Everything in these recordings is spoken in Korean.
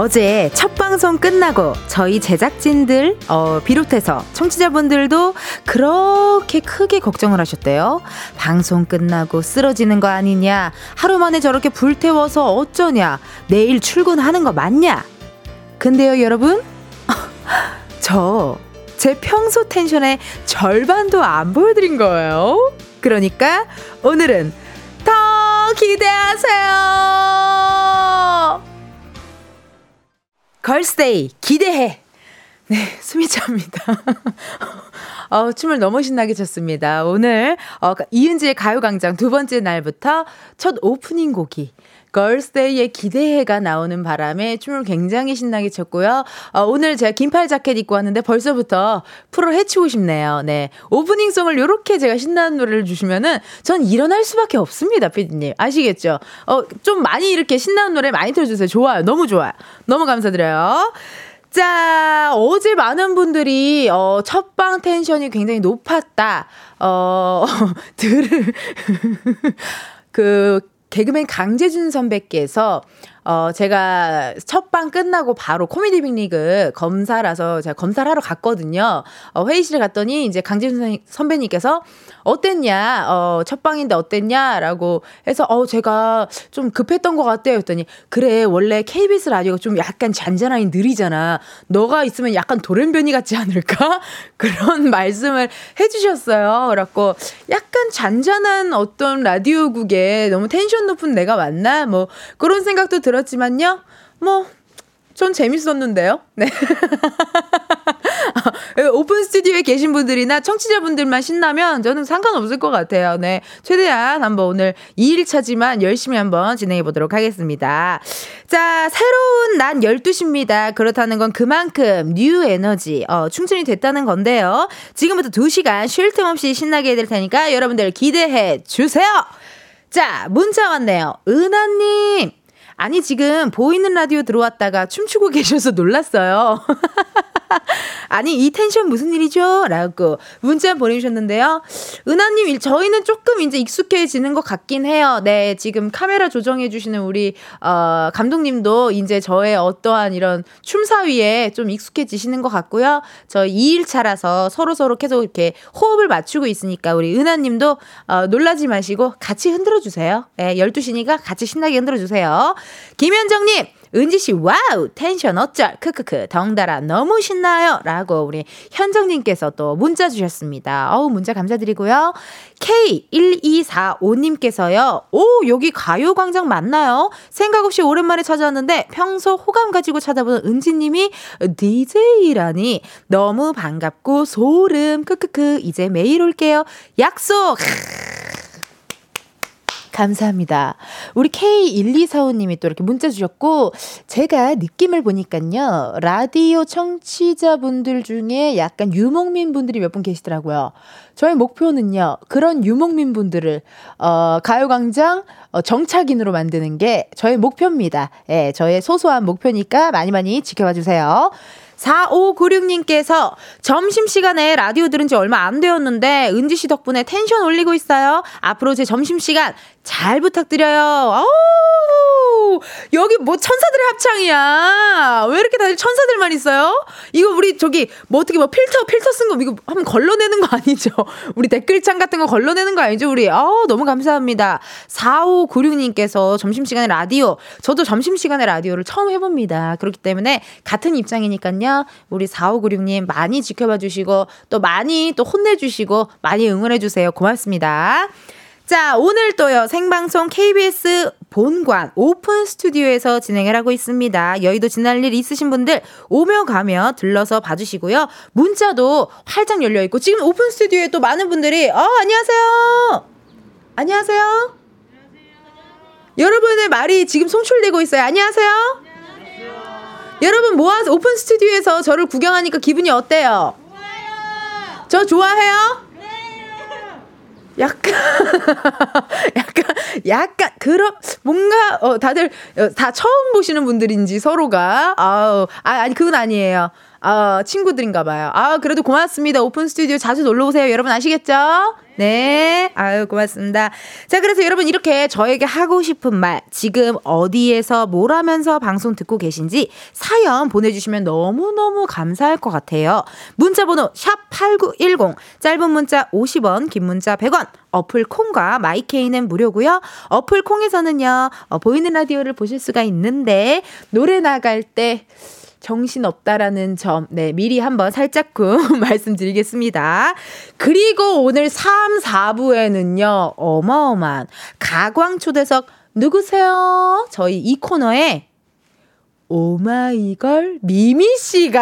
어제 첫 방송 끝나고 저희 제작진들 어, 비롯해서 청취자분들도 그렇게 크게 걱정을 하셨대요. 방송 끝나고 쓰러지는 거 아니냐? 하루 만에 저렇게 불태워서 어쩌냐? 내일 출근하는 거 맞냐? 근데요, 여러분? 저 제 평소 텐션의 절반도 안 보여드린 거예요. 그러니까 오늘은 더 기대하세요. 걸스데이 기대해. 네, 숨이 찹니다. 어, 춤을 너무 신나게 췄습니다. 오늘 어, 이은지의 가요광장 두 번째 날부터 첫 오프닝 곡이 걸스데이의 기대해가 나오는 바람에 춤을 굉장히 신나게 췄고요. 어, 오늘 제가 긴팔 자켓 입고 왔는데 벌써부터 프로 해치고 싶네요. 네. 오프닝 송을 이렇게 제가 신나는 노래를 주시면은 전 일어날 수밖에 없습니다, 피디님. 아시겠죠? 어, 좀 많이 이렇게 신나는 노래 많이 틀어주세요. 좋아요. 너무 좋아요. 너무 감사드려요. 자, 어제 많은 분들이, 어, 첫방 텐션이 굉장히 높았다. 어, 들을, 그, 개그맨 강재준 선배께서 어, 제가 첫방 끝나고 바로 코미디 빅리그 검사라서 제가 검사를 하러 갔거든요. 어, 회의실에 갔더니 이제 강재준 선배님께서 어땠냐, 어, 첫 방인데 어땠냐 라고 해서, 어, 제가 좀 급했던 것 같대요. 했더니, 그래, 원래 KBS 라디오가 좀 약간 잔잔하니 느리잖아. 너가 있으면 약간 돌연변이 같지 않을까? 그런 말씀을 해주셨어요. 그래갖고, 약간 잔잔한 어떤 라디오국에 너무 텐션 높은 내가 맞나? 뭐, 그런 생각도 들 었지만요. 뭐, 전 재밌었는데요. 네. 오픈 스튜디오에 계신 분들이나 청취자분들만 신나면 저는 상관없을 것 같아요. 네. 최대한 한번 오늘 2일차지만 열심히 한번 진행해 보도록 하겠습니다. 자, 새로운 낮 12시입니다. 그렇다는 건 그만큼 뉴 에너지, 어, 충전이 됐다는 건데요. 지금부터 2시간 쉴 틈 없이 신나게 해드릴 테니까 여러분들 기대해 주세요. 자, 문자 왔네요. 은하님. 아니, 지금 보이는 라디오 들어왔다가 춤추고 계셔서 놀랐어요. 아니, 이 텐션 무슨 일이죠? 라고 문자 보내주셨는데요. 은하님, 저희는 조금 이제 익숙해지는 것 같긴 해요. 네, 지금 카메라 조정해주시는 우리, 어, 감독님도 이제 저의 어떠한 이런 춤사위에 좀 익숙해지시는 것 같고요. 저 2일차라서 서로서로 계속 이렇게 호흡을 맞추고 있으니까 우리 은하님도, 어, 놀라지 마시고 같이 흔들어주세요. 네, 12시니까 같이 신나게 흔들어주세요. 김현정님, 은지씨, 와우! 텐션 어쩔! 크크크, 덩달아 너무 신나요! 라고 우리 현정님께서 또 문자 주셨습니다. 어우, 문자 감사드리고요. K1245님께서요, 오, 여기 가요광장 맞나요? 생각 없이 오랜만에 찾아왔는데 평소 호감 가지고 찾아보는 은지님이 DJ라니 너무 반갑고 소름, 크크크, 이제 매일 올게요. 약속! 감사합니다. 우리 K1245님이 또 이렇게 문자 주셨고, 제가 느낌을 보니까요, 라디오 청취자분들 중에 약간 유목민 분들이 몇 분 계시더라고요. 저희 목표는요, 그런 유목민 분들을, 어, 가요광장 어, 정착인으로 만드는 게 저의 목표입니다. 예, 저의 소소한 목표니까 많이 많이 지켜봐 주세요. 4596님께서 점심시간에 라디오 들은 지 얼마 안 되었는데 은지 씨 덕분에 텐션 올리고 있어요. 앞으로 제 점심시간 잘 부탁드려요. 아우, 여기 뭐 천사들의 합창이야. 왜 이렇게 다들 천사들만 있어요? 이거 우리 저기 뭐 어떻게 뭐 필터, 필터 쓴 거 이거 한번 걸러내는 거 아니죠? 우리 댓글창 같은 거 걸러내는 거 아니죠? 우리, 아우, 너무 감사합니다. 4596님께서 점심시간에 라디오, 저도 점심시간에 라디오를 처음 해봅니다. 그렇기 때문에 같은 입장이니까요. 우리 4596님 많이 지켜봐 주시고 또 많이 또 혼내주시고 많이 응원해 주세요. 고맙습니다. 자, 오늘 또요, 생방송 KBS 본관 오픈 스튜디오에서 진행을 하고 있습니다. 여의도 지날 일 있으신 분들 오며 가며 들러서 봐주시고요. 문자도 활짝 열려있고, 지금 오픈 스튜디오에 또 많은 분들이, 어, 안녕하세요! 안녕하세요! 안녕하세요. 여러분의 말이 지금 송출되고 있어요. 안녕하세요. 여러분 모아서 오픈 스튜디오에서 저를 구경하니까 기분이 어때요? 좋아요. 저 좋아해요? 약간, 약간, 약간, 그런, 뭔가, 어, 다들, 어, 다 처음 보시는 분들인지 서로가. 아우, 아, 아니, 그건 아니에요. 아, 친구들인가 봐요. 아, 그래도 고맙습니다. 오픈 스튜디오 자주 놀러 오세요. 여러분 아시겠죠? 네. 아유, 고맙습니다. 자, 그래서 여러분 이렇게 저에게 하고 싶은 말, 지금 어디에서 뭘 하면서 방송 듣고 계신지 사연 보내주시면 너무너무 감사할 것 같아요. 문자번호 샵8910, 짧은 문자 50원, 긴 문자 100원, 어플 콩과 마이케이는 무료고요. 어플 콩에서는요, 어, 보이는 라디오를 보실 수가 있는데, 노래 나갈 때, 정신 없다라는 점, 네, 미리 한번 살짝쿵 말씀드리겠습니다. 그리고 오늘 3, 4부에는요, 어마어마한 가광초대석 누구세요? 저희 이 코너에 오마이걸 미미씨가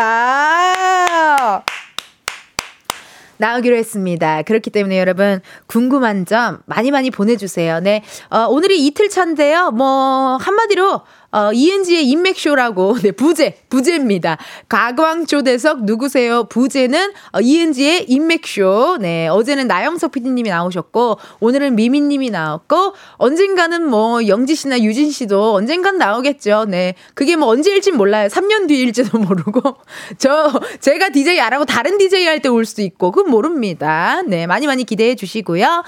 나오기로 했습니다. 그렇기 때문에 여러분 궁금한 점 많이 많이 보내주세요. 네, 어, 오늘이 이틀 차인데요. 뭐 한마디로 어, 이은지의 인맥쇼라고, 네, 부제, 부제입니다. 가광초대석 누구세요? 부제는 어, 이은지의 인맥쇼. 네, 어제는 나영석 PD님이 나오셨고, 오늘은 미미님이 나왔고, 언젠가는 뭐, 영지 씨나 유진 씨도 언젠간 나오겠죠. 네. 그게 뭐 언제일진 몰라요. 3년 뒤일지도 모르고. 저, 제가 DJ 안 하고 다른 DJ 할 때 올 수도 있고, 그건 모릅니다. 네, 많이 많이 기대해 주시고요.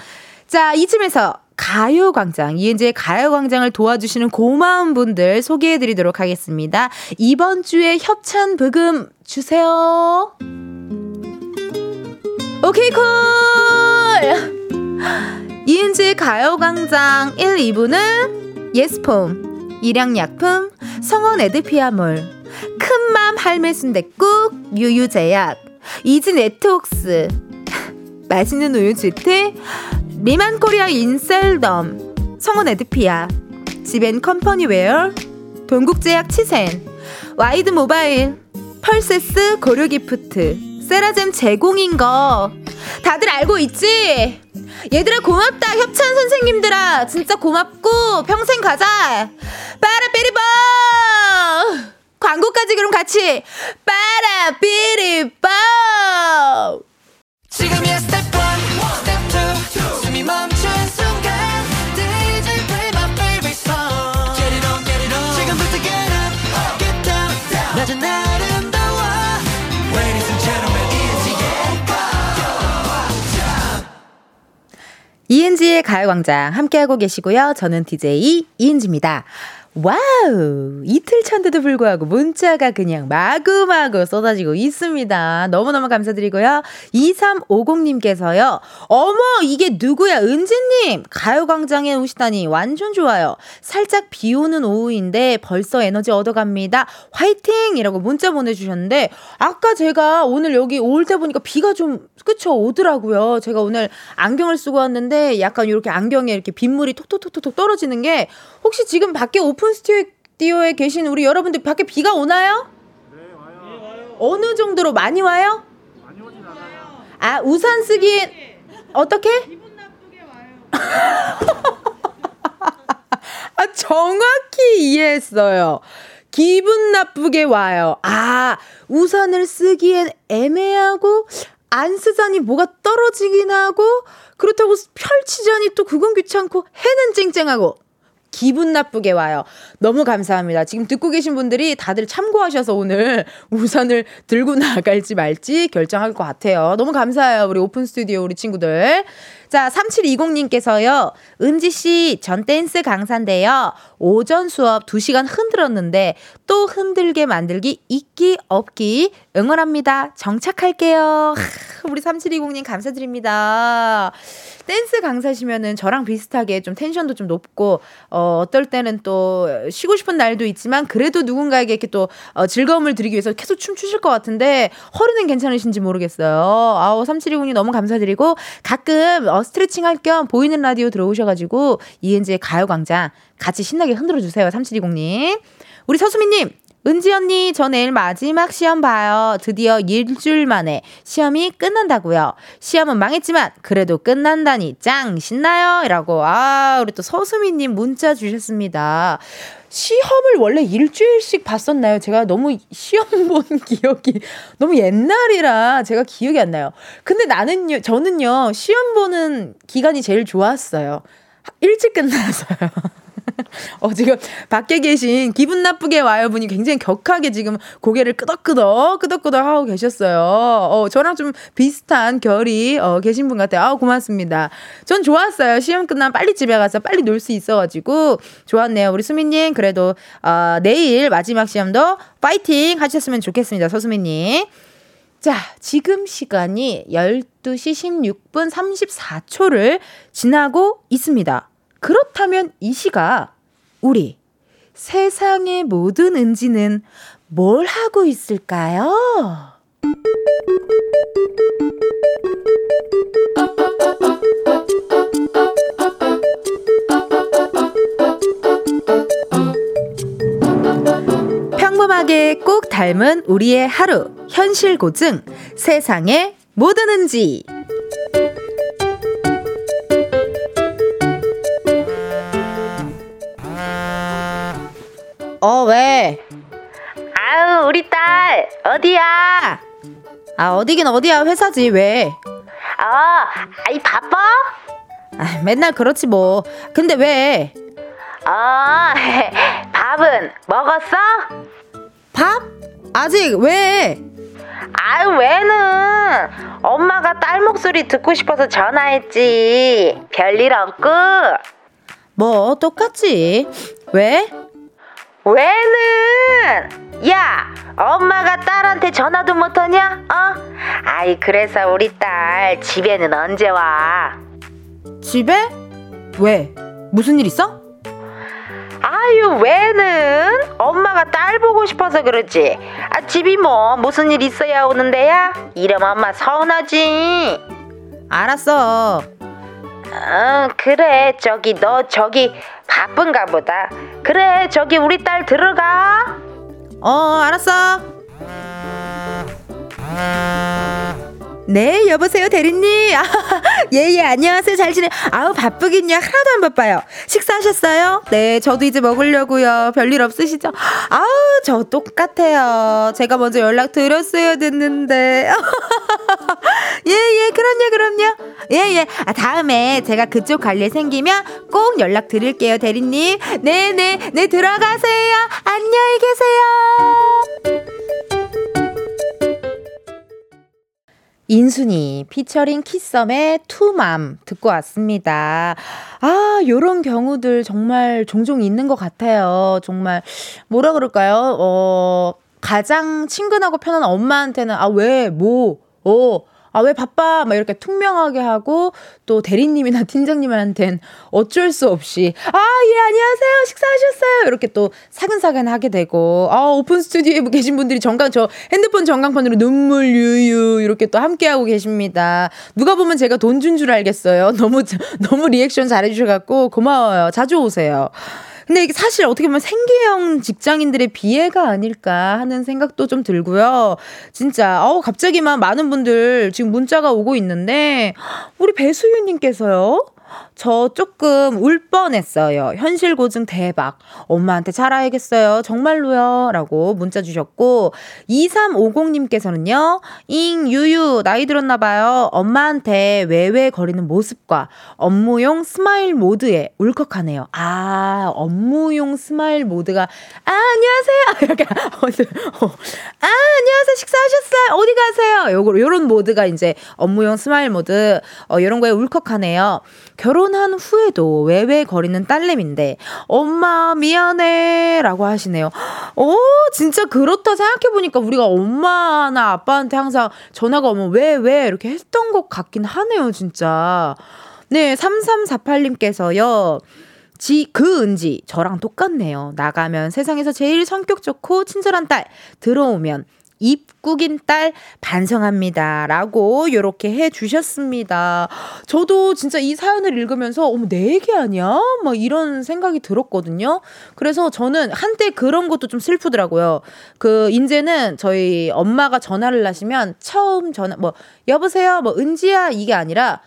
자, 이쯤에서 가요광장, 이은지의 가요광장을 도와주시는 고마운 분들 소개해 드리도록 하겠습니다. 이번 주에 협찬 브금 주세요. 오케이, 콜! 이은지의 가요광장 1, 2부는 예스폼, 일양약품, 성원 에드피아몰, 큰맘 할매 순댓국, 유유제약, 이지 네트웍스, 맛있는 우유 주트, 리만 코리아 인셀덤, 성원 에드피아, 지벤 컴퍼니웨어, 동국제약 치센, 와이드 모바일, 펄세스 고려 기프트, 세라젬 제공인 거 다들 알고 있지? 얘들아 고맙다 협찬 선생님들아. 진짜 고맙고 평생 가자. 빠라삐리버! 광고까지 그럼 같이 빠라삐리버! 지금이야 스텝 이은지의 가요광장 함께하고 계시고요. 저는 DJ 이은지입니다. 와우! 이틀 차인데도 불구하고 문자가 그냥 마구마구 쏟아지고 있습니다. 너무너무 감사드리고요. 2350님께서요. 어머, 이게 누구야? 은지님! 가요광장에 오시다니 완전 좋아요. 살짝 비 오는 오후인데 벌써 에너지 얻어갑니다. 화이팅! 이라고 문자 보내주셨는데, 아까 제가 오늘 여기 올 때 보니까 비가 좀, 그쵸, 오더라고요. 제가 오늘 안경을 쓰고 왔는데 약간 이렇게 안경에 이렇게 빗물이 톡톡톡톡 떨어지는 게 혹시 지금 밖에 오픈 스튜디오에 계신 우리 여러분들 밖에 비가 오나요? 네, 와요. 어느 정도로 많이 와요? 많이 오진 않아요. 아, 우산 쓰기엔 어떻게? 기분 나쁘게 와요. 아, 정확히 이해했어요. 기분 나쁘게 와요. 아, 우산을 쓰기엔 애매하고 안 쓰자니 뭐가 떨어지긴 하고 그렇다고 펼치자니 또 그건 귀찮고 해는 쨍쨍하고 기분 나쁘게 와요. 너무 감사합니다. 지금 듣고 계신 분들이 다들 참고하셔서 오늘 우산을 들고 나갈지 말지 결정할 것 같아요. 너무 감사해요. 우리 오픈 스튜디오 우리 친구들. 자, 3720님께서요. 은지 씨, 전 댄스 강사인데요. 오전 수업 2시간 흔들었는데 또 흔들게 만들기 있기 없기 응원합니다. 정착할게요. 우리 3720님 감사드립니다. 댄스 강사시면은 저랑 비슷하게 좀 텐션도 좀 높고 어 어떨 때는 또 쉬고 싶은 날도 있지만 그래도 누군가에게 이렇게 또 어, 즐거움을 드리기 위해서 계속 춤추실 것 같은데 허리는 괜찮으신지 모르겠어요. 아우 3720님 너무 감사드리고 가끔 어, 스트레칭 할 겸 보이는 라디오 들어오셔가지고 이은지의 가요광장 같이 신나게 흔들어 주세요. 3720님. 우리 서수미님 은지 언니, 저 내일 마지막 시험 봐요. 드디어 일주일 만에 시험이 끝난다고요. 시험은 망했지만 그래도 끝난다니 짱 신나요. 이라고 아 우리 또 서수미님 문자 주셨습니다. 시험을 원래 일주일씩 봤었나요? 제가 너무 시험 본 기억이 너무 옛날이라 제가 기억이 안 나요. 근데 나는요, 저는요, 시험 보는 기간이 제일 좋았어요. 일찍 끝나서요. 어, 지금 밖에 계신 기분 나쁘게 와요 분이 굉장히 격하게 지금 고개를 끄덕끄덕, 끄덕끄덕 하고 계셨어요. 어, 저랑 좀 비슷한 결이, 어, 계신 분 같아요. 아우, 고맙습니다. 전 좋았어요. 시험 끝나면 빨리 집에 가서 빨리 놀 수 있어가지고 좋았네요. 우리 수미님, 그래도, 어, 내일 마지막 시험도 파이팅 하셨으면 좋겠습니다. 서수미님. 자, 지금 시간이 12시 16분 34초를 지나고 있습니다. 그렇다면 이 시가 우리 세상의 모든 은지는 뭘 하고 있을까요? 평범하게 꼭 닮은 우리의 하루, 현실 고증, 세상의 모든 은지. 어, 왜? 아우, 우리 딸, 어디야? 아, 어디긴 어디야, 회사지, 왜? 아, 아이, 바빠? 아, 맨날 그렇지, 뭐. 근데 왜? 아, 밥은 먹었어? 밥? 아직, 왜? 아유, 왜는? 엄마가 딸 목소리 듣고 싶어서 전화했지. 별일 없고. 뭐, 똑같지. 왜? 왜는? 야, 엄마가 딸한테 전화도 못하냐? 어? 아이, 그래서 우리 딸 집에는 언제 와? 집에? 왜? 무슨 일 있어? 아유, 왜는? 엄마가 딸 보고 싶어서 그러지. 아, 집이 뭐, 무슨 일 있어야 오는데야? 이러면 엄마 서운하지. 알았어. 응, 그래. 저기, 너 저기 바쁜가 보다. 그래, 저기 우리 딸 들어가. 어, 알았어. 네, 여보세요, 대리님. 아, 예, 예, 안녕하세요. 잘 지내. 아우, 바쁘긴요. 하나도 안 바빠요. 식사하셨어요? 네, 저도 이제 먹으려고요. 별일 없으시죠? 아우, 저 똑같아요. 제가 먼저 연락 드렸어야 됐는데. 예, 예, 그럼요, 그럼요. 예, 예. 아, 다음에 제가 그쪽 갈 일 생기면 꼭 연락 드릴게요, 대리님. 네, 네, 네, 들어가세요. 안녕히 계세요. 인순이 피처링 키썸의 To Mom 듣고 왔습니다. 아, 요런 경우들 정말 종종 있는 것 같아요. 정말 뭐라 그럴까요? 어, 가장 친근하고 편한 엄마한테는 아, 왜, 뭐, 어, 아, 왜 바빠? 막 이렇게 퉁명하게 하고, 또 대리님이나 팀장님한텐 어쩔 수 없이, 아, 예, 안녕하세요. 식사하셨어요? 이렇게 또 사근사근 하게 되고, 아, 오픈 스튜디오에 계신 분들이 정강, 저 핸드폰 전광판으로 눈물 유유, 이렇게 또 함께하고 계십니다. 누가 보면 제가 돈 준 줄 알겠어요. 너무, 너무 리액션 잘해주셔갖고 고마워요. 자주 오세요. 근데 이게 사실 어떻게 보면 생계형 직장인들의 비애가 아닐까 하는 생각도 좀 들고요. 진짜, 어우, 갑자기만 많은 분들 지금 문자가 오고 있는데, 우리 배수유님께서요. 저 조금 울 뻔했어요. 현실 고증 대박. 엄마한테 잘해야겠어요. 정말로요. 라고 문자 주셨고, 2350님께서는요, 잉, 유유, 나이 들었나봐요. 엄마한테 왜왜거리는 모습과 업무용 smile 모드에 울컥하네요. 아, 업무용 smile 모드가, 아, 안녕하세요. 이렇게, 어, 아, 안녕하세요. 식사하셨어요? 어디 가세요? 요거, 요런 모드가 이제 업무용 smile 모드, 어, 요런 거에 울컥하네요. 결혼한 후에도 왜왜거리는 딸내미인데 엄마 미안해 라고 하시네요. 어 진짜 그렇다 생각해보니까 우리가 엄마나 아빠한테 항상 전화가 오면 왜 왜 이렇게 했던 것 같긴 하네요 진짜. 네 3348님께서요. 지, 그 은지, 저랑 똑같네요. 나가면 세상에서 제일 성격 좋고 친절한 딸, 들어오면 입국인 딸 반성합니다. 라고 요렇게 해 주셨습니다. 저도 진짜 이 사연을 읽으면서 어머 내 얘기 아니야? 막 이런 생각이 들었거든요. 그래서 저는 한때 그런 것도 좀 슬프더라고요. 그 이제는 저희 엄마가 전화를 하시면 처음 전화 뭐 여보세요? 뭐 은지야 이게 아니라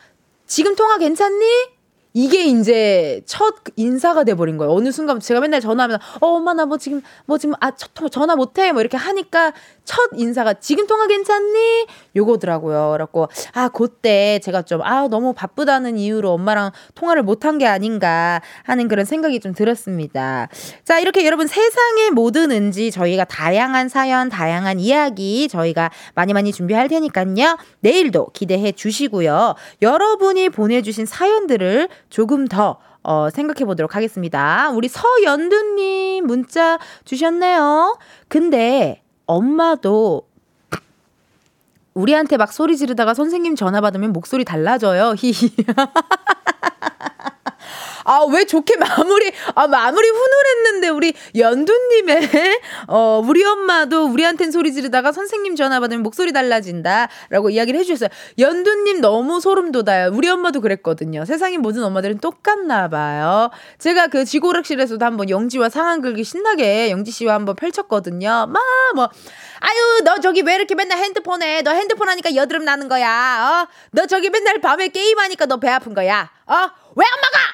지금 통화 괜찮니? 이게 이제 첫 인사가 돼버린 거예요. 어느 순간 제가 맨날 전화하면, 어, 엄마, 나 뭐 지금, 뭐 지금, 아, 전화 못해. 뭐 이렇게 하니까 첫 인사가 지금 통화 괜찮니? 요거더라고요. 그래갖고, 아, 그때 제가 좀, 아, 너무 바쁘다는 이유로 엄마랑 통화를 못한 게 아닌가 하는 그런 생각이 좀 들었습니다. 자, 이렇게 여러분 세상의 모든 은지 저희가 다양한 사연, 다양한 이야기 저희가 많이 많이 준비할 테니까요. 내일도 기대해 주시고요. 여러분이 보내주신 사연들을 조금 더 어, 생각해 보도록 하겠습니다. 우리 서연두님 문자 주셨네요. 근데 엄마도 우리한테 막 소리 지르다가 선생님 전화 받으면 목소리 달라져요. 히히. 아, 왜 좋게 마무리, 아, 마무리 훈훈했는데, 우리 연두님의, 어, 우리 엄마도 우리한텐 소리 지르다가 선생님 전화 받으면 목소리 달라진다. 라고 이야기를 해주셨어요. 연두님 너무 소름 돋아요. 우리 엄마도 그랬거든요. 세상의 모든 엄마들은 똑같나 봐요. 제가 그 지고락실에서도 한번 영지와 상황 글기 신나게 영지 씨와 한번 펼쳤거든요. 막, 뭐, 아유, 너 저기 왜 이렇게 맨날 핸드폰에, 너 핸드폰 하니까 여드름 나는 거야, 어? 너 저기 맨날 밤에 게임하니까 너 배 아픈 거야, 어? 왜안 먹어?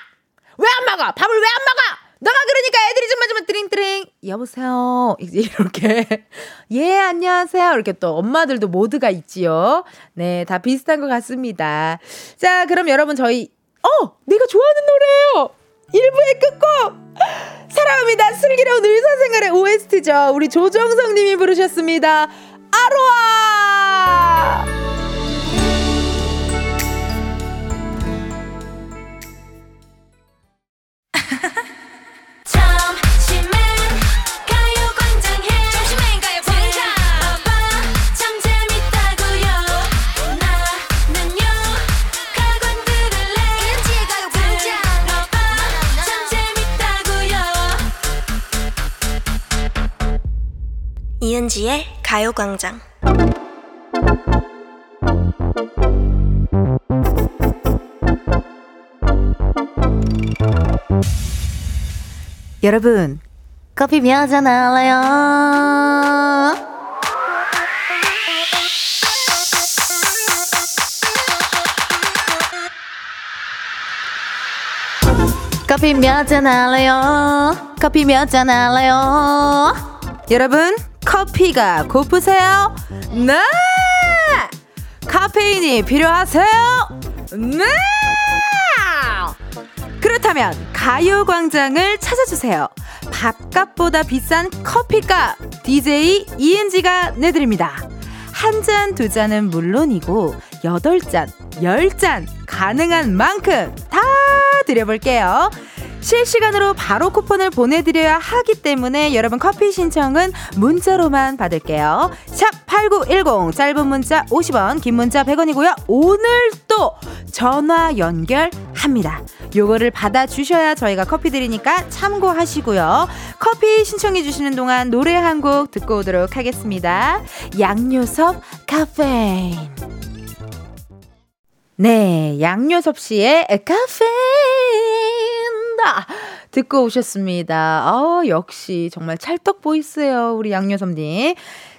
왜 안 먹어? 밥을 왜 안 먹어? 너가 그러니까 애들이 좀 맞으면 드링드링. 여보세요. 이렇게. 예 안녕하세요. 이렇게 또 엄마들도 모두가 있지요. 네 다 비슷한 것 같습니다. 자 그럼 여러분 저희 어 내가 좋아하는 노래예요. 1부의 끝곡. 사랑합니다. 슬기로운 의사생활의 OST죠. 우리 조정성님이 부르셨습니다. 아로아 이은지의 가요광장 여러분 커피 몇잔 할래요? 커피 몇잔 할래요? 커피 몇잔 할래요? 여러분 커피가 고프세요? 네! 카페인이 필요하세요? 네! 그렇다면 가요광장을 찾아주세요. 밥값보다 비싼 커피값 DJ 이은지가 내드립니다. 한 잔, 두 잔은 물론이고 여덟 잔, 열 잔 가능한 만큼 다 드려볼게요. 실시간으로 바로 쿠폰을 보내드려야 하기 때문에 여러분 커피 신청은 문자로만 받을게요. 샵 8910 짧은 문자 50원 긴 문자 100원이고요. 오늘 또 전화 연결합니다. 요거를 받아주셔야 저희가 커피 드리니까 참고하시고요. 커피 신청해 주시는 동안 노래 한 곡 듣고 오도록 하겠습니다. 양요섭 카페인 네, 양요섭 씨의 카페인 한다! 듣고 오셨습니다. 어, 역시 정말 찰떡 보이스예요. 우리 양요섭님.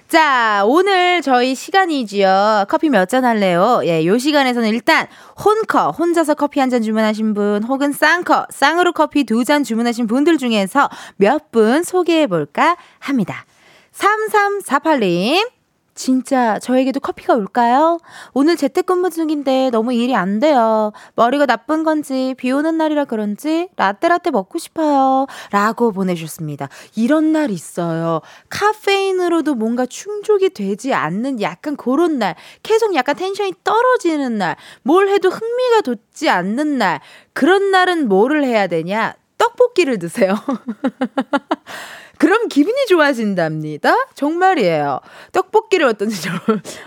자, 오늘 저희 시간이지요. 커피 몇 잔 할래요? 예, 요 시간에서는 일단 혼커, 혼자서 커피 한 잔 주문하신 분, 혹은 쌍커, 쌍으로 커피 두 잔 주문하신 분들 중에서 몇 분 소개해 볼까 합니다. 3348님. 진짜 저에게도 커피가 올까요? 오늘 재택근무 중인데 너무 일이 안 돼요. 머리가 나쁜 건지 비 오는 날이라 그런지 라떼라떼 먹고 싶어요. 라고 보내주셨습니다. 이런 날 있어요. 카페인으로도 뭔가 충족이 되지 않는 약간 그런 날. 계속 약간 텐션이 떨어지는 날. 뭘 해도 흥미가 돋지 않는 날. 그런 날은 뭐를 해야 되냐? 떡볶이를 드세요. 그럼 기분이 좋아진답니다. 정말이에요. 떡볶이를 어떤지 저,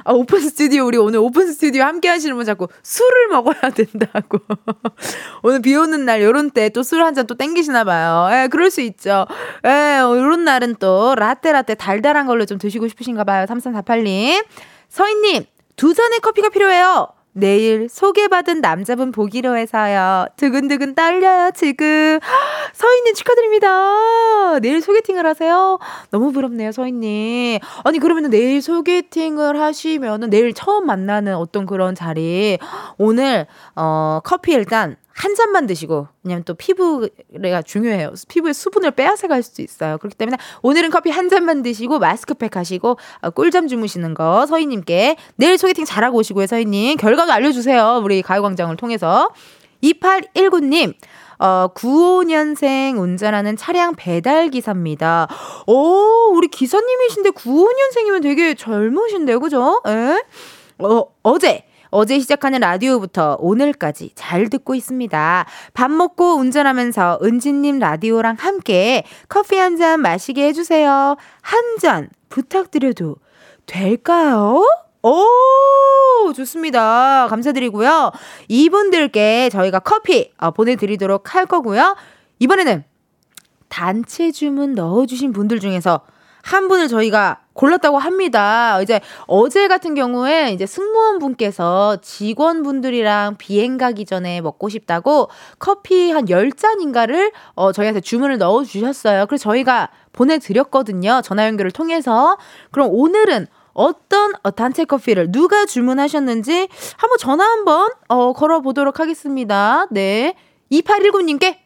아, 오픈 스튜디오, 우리 오늘 오픈 스튜디오 함께 하시는 분 자꾸 술을 먹어야 된다고. 오늘 비 오는 날, 요런 때 또 술 한 잔 또 땡기시나 봐요. 예, 그럴 수 있죠. 예, 요런 날은 또 라떼 라떼 달달한 걸로 좀 드시고 싶으신가 봐요. 3348님. 서인님, 두 잔의 커피가 필요해요. 내일 소개받은 남자분 보기로 해서요. 두근두근 떨려요, 지금. 서인님 축하드립니다. 내일 소개팅을 하세요? 너무 부럽네요, 서인님. 아니, 그러면 내일 소개팅을 하시면은 내일 처음 만나는 어떤 그런 자리. 오늘, 어, 커피 일단 한 잔만 드시고 왜냐면 또 피부가 중요해요. 피부에 수분을 빼앗아 갈 수도 있어요. 그렇기 때문에 오늘은 커피 한 잔만 드시고 마스크팩 하시고 어, 꿀잠 주무시는 거 서희님께 내일 소개팅 잘하고 오시고요. 서희님 결과도 알려주세요. 우리 가요광장을 통해서 2819님 어, 95년생 운전하는 차량 배달 기사입니다. 오, 우리 기사님이신데 95년생이면 되게 젊으신데요, 그죠? 에? 어, 어제 어제 시작하는 라디오부터 오늘까지 잘 듣고 있습니다. 밥 먹고 운전하면서 은지님 라디오랑 함께 커피 한 잔 마시게 해주세요. 한 잔 부탁드려도 될까요? 오, 좋습니다. 감사드리고요. 이분들께 저희가 커피 어, 보내드리도록 할 거고요. 이번에는 단체 주문 넣어주신 분들 중에서 한 분을 저희가 골랐다고 합니다. 이제 어제 같은 경우에 이제 승무원 분께서 직원분들이랑 비행 가기 전에 먹고 싶다고 커피 한 10잔인가를 어, 저희한테 주문을 넣어 주셨어요. 그래서 저희가 보내 드렸거든요. 전화 연결을 통해서. 그럼 오늘은 어떤 어, 단체 커피를 누가 주문하셨는지 한번 전화 한번 어, 걸어 보도록 하겠습니다. 네. 2819님께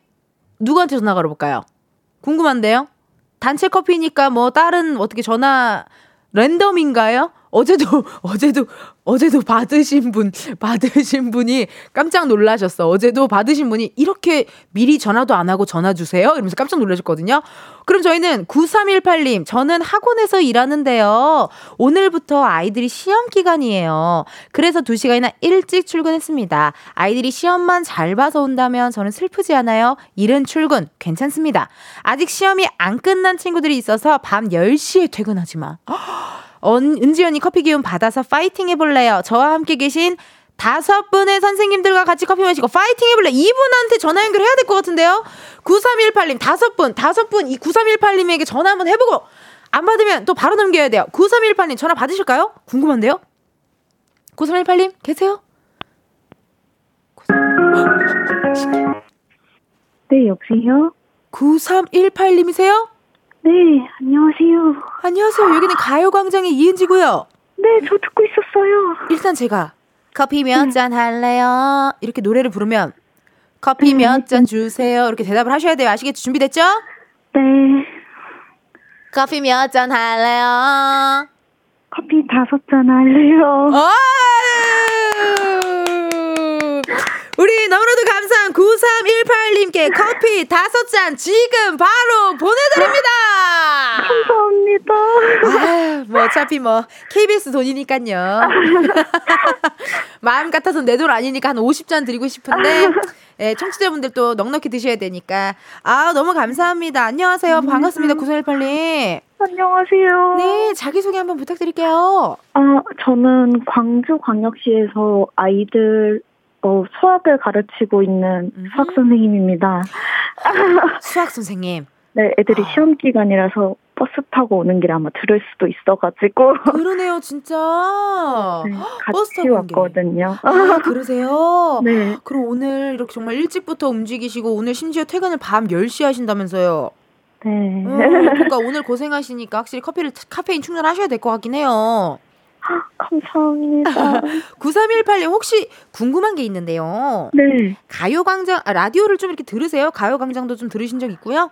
누구한테 전화 걸어 볼까요? 궁금한데요? 단체 커피니까 뭐 다른 어떻게 전화 랜덤인가요? 어제도 어제도 어제도 받으신 분 받으신 분이 깜짝 놀라셨어. 어제도 받으신 분이 이렇게 미리 전화도 안 하고 전화 주세요. 이러면서 깜짝 놀라셨거든요. 그럼 저희는 9318님, 저는 학원에서 일하는데요. 오늘부터 아이들이 시험 기간이에요. 그래서 2시간이나 일찍 출근했습니다. 아이들이 시험만 잘 봐서 온다면 저는 슬프지 않아요. 이른 출근 괜찮습니다. 아직 시험이 안 끝난 친구들이 있어서 밤 10시에 퇴근하지만 언, 은지 언니 커피 기운 받아서 파이팅 해볼래요. 저와 함께 계신 다섯 분의 선생님들과 같이 커피 마시고 파이팅 해볼래. 이분한테 전화 연결해야 될 것 같은데요. 9318님 다섯 분, 다섯 분, 이 9318님에게 전화 한번 해보고 안 받으면 또 바로 넘겨야 돼요. 9318님 전화 받으실까요? 궁금한데요? 9318님 계세요? 네, 여보세요? 9318님이세요? 네, 안녕하세요. 안녕하세요. 여기는 가요광장의 이은지고요. 네, 저 듣고 있었어요. 일단 제가 커피 몇 잔 할래요? 이렇게 노래를 부르면 커피 네. 몇잔 주세요. 이렇게 대답을 하셔야 돼요. 아시겠죠? 준비됐죠? 네, 커피 몇 잔 할래요? 커피 다섯 잔 할래요. 어? 우리 너무나도 감사한 9318님께 커피 다섯 잔 지금 바로 보내드립니다! 감사합니다. 아유, 뭐 어차피 뭐 KBS 돈이니까요. 마음 같아서 내 돈 아니니까 한 50잔 드리고 싶은데 예, 청취자분들 또 넉넉히 드셔야 되니까 아 너무 감사합니다. 안녕하세요. 반갑습니다. 9318님. 안녕하세요. 네, 자기소개 한번 부탁드릴게요. 아, 저는 광주광역시에서 아이들 어, 수학을 가르치고 있는 음흠. 수학 선생님입니다. 수학 선생님. 네, 애들이 아. 시험 기간이라서 버스 타고 오는 길에 아마 들을 수도 있어가지고 그러네요, 진짜. 네, 버스 타고. 왔거든요. 아, 그러세요? 네, 그럼 오늘 이렇게 정말 일찍부터 움직이시고 오늘 심지어 퇴근을 밤 10시 하신다면서요. 네. 음, 그러니까 오늘 고생하시니까 확실히 커피를 카페인 충전하셔야 될 것 같긴 해요. 감사합니다. 9318님 혹시 궁금한 게 있는데요. 네. 가요광장 아, 라디오를 좀 이렇게 들으세요? 가요광장도 좀 들으신 적 있고요?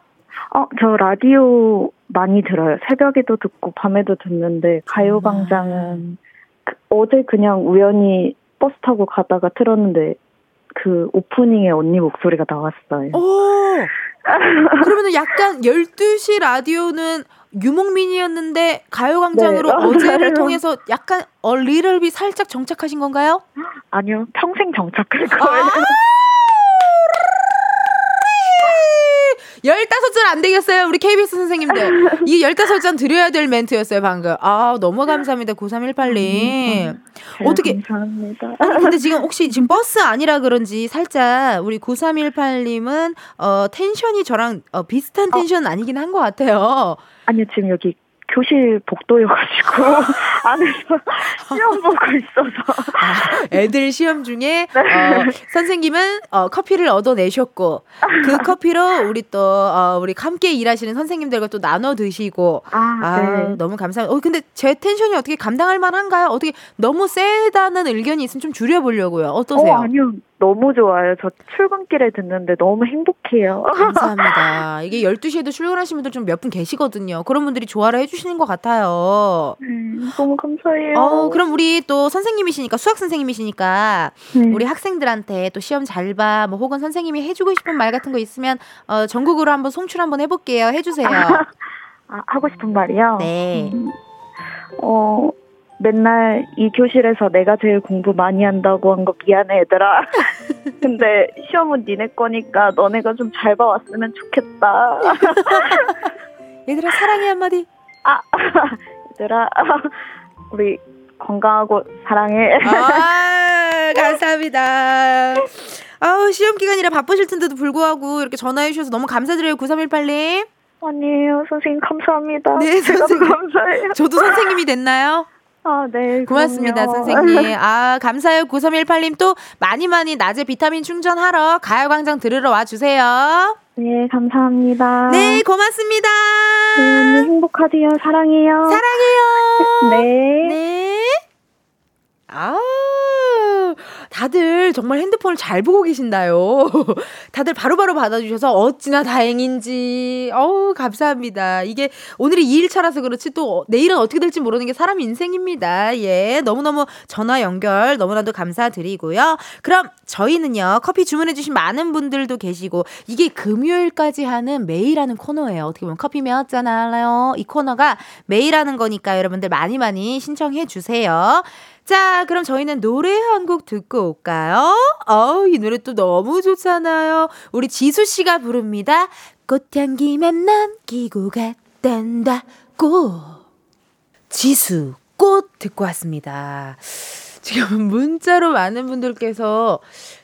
어, 저 라디오 많이 들어요. 새벽에도 듣고 밤에도 듣는데 가요광장은 그- 어제 그냥 우연히 버스 타고 가다가 틀었는데 그 오프닝에 언니 목소리가 나왔어요. 오. 그러면은 약간 12시 라디오는 유목민이었는데 가요광장으로 네. 아, 어제를 네. 통해서 약간 어, 얼리럴비 살짝 정착하신 건가요? 아니요, 평생 정착할 거예요. 아~ 15절 안 되겠어요. 우리 KBS 선생님들. 이 15전 드려야 될 멘트였어요, 방금. 아, 너무 음. 감사합니다. 9318님. 음, 음. 네, 어떻게. 감사합니다. 어, 근데 지금 혹시 지금 버스 아니라 그런지 살짝 우리 9318님은 어, 텐션이 저랑 어, 비슷한 어. 텐션은 아니긴 한 것 같아요. 아니요, 지금 여기 교실 복도여가지고 안에서 시험 보고 있어서. 아, 애들 시험 중에 어, 선생님은 어, 커피를 얻어내셨고 그 커피로 우리 또 어, 우리 함께 일하시는 선생님들과 또 나눠 드시고 아, 아, 네. 너무 감사합니다. 어, 근데 제 텐션이 어떻게 감당할 만한가요? 어떻게 너무 세다는 의견이 있으면 좀 줄여보려고요. 어떠세요? 어, 아니요. 너무 좋아요. 저 출근길에 듣는데 너무 행복해요. 감사합니다. 이게 12시에도 출근하시는 분들 좀 몇 분 계시거든요. 그런 분들이 좋아를 해주시는 것 같아요. 음, 너무 감사해요. 어, 그럼 우리 또 선생님이시니까, 수학 선생님이시니까, 네. 우리 학생들한테 또 시험 잘 봐, 뭐 혹은 선생님이 해주고 싶은 말 같은 거 있으면, 어, 전국으로 한번 송출 한번 해볼게요. 해주세요. 아, 하고 싶은 말이요? 네. 음, 어, 맨날 이 교실에서 내가 제일 공부 많이 한다고 한 거 미안해 얘들아. 근데 시험은 니네 거니까 너네가 좀 잘 봐왔으면 좋겠다. 얘들아 사랑해 한마디. 아 얘들아 우리 건강하고 사랑해. 아 감사합니다. 아우 시험 기간이라 바쁘실 텐데도 불구하고 이렇게 전화해 주셔서 너무 감사드려요 9318님. 아니에요 선생님 감사합니다. 네 선생님 감사해요. 저도 선생님이 됐나요? 아, 네. 고맙습니다, 그럼요. 선생님. 아, 감사해요. 9318님 또 많이 많이 낮에 비타민 충전하러 가요광장 들으러 와주세요. 네, 감사합니다. 네, 고맙습니다. 네, 행복하세요. 사랑해요. 사랑해요. 네. 네. 아 다들 정말 핸드폰을 잘 보고 계신다요. 다들 바로바로 바로 받아주셔서 어찌나 다행인지, 어우, 감사합니다. 이게 오늘이 2일차라서 그렇지 또 내일은 어떻게 될지 모르는 게 사람 인생입니다. 예. 너무너무 전화 연결 너무나도 감사드리고요. 그럼 저희는요, 커피 주문해주신 많은 분들도 계시고, 이게 금요일까지 하는 매일 하는 코너예요. 어떻게 보면 커피 매웠잖아요. 이 코너가 매일 하는 거니까 여러분들 많이 많이 신청해 주세요. 자, 그럼 저희는 노래 한 곡 듣고 올까요? 어우, 이 노래 또 너무 좋잖아요. 우리 지수 씨가 부릅니다. 꽃향기만 남기고 갔단다고. 지수, 꽃 듣고 왔습니다. 지금 문자로 많은 분들께서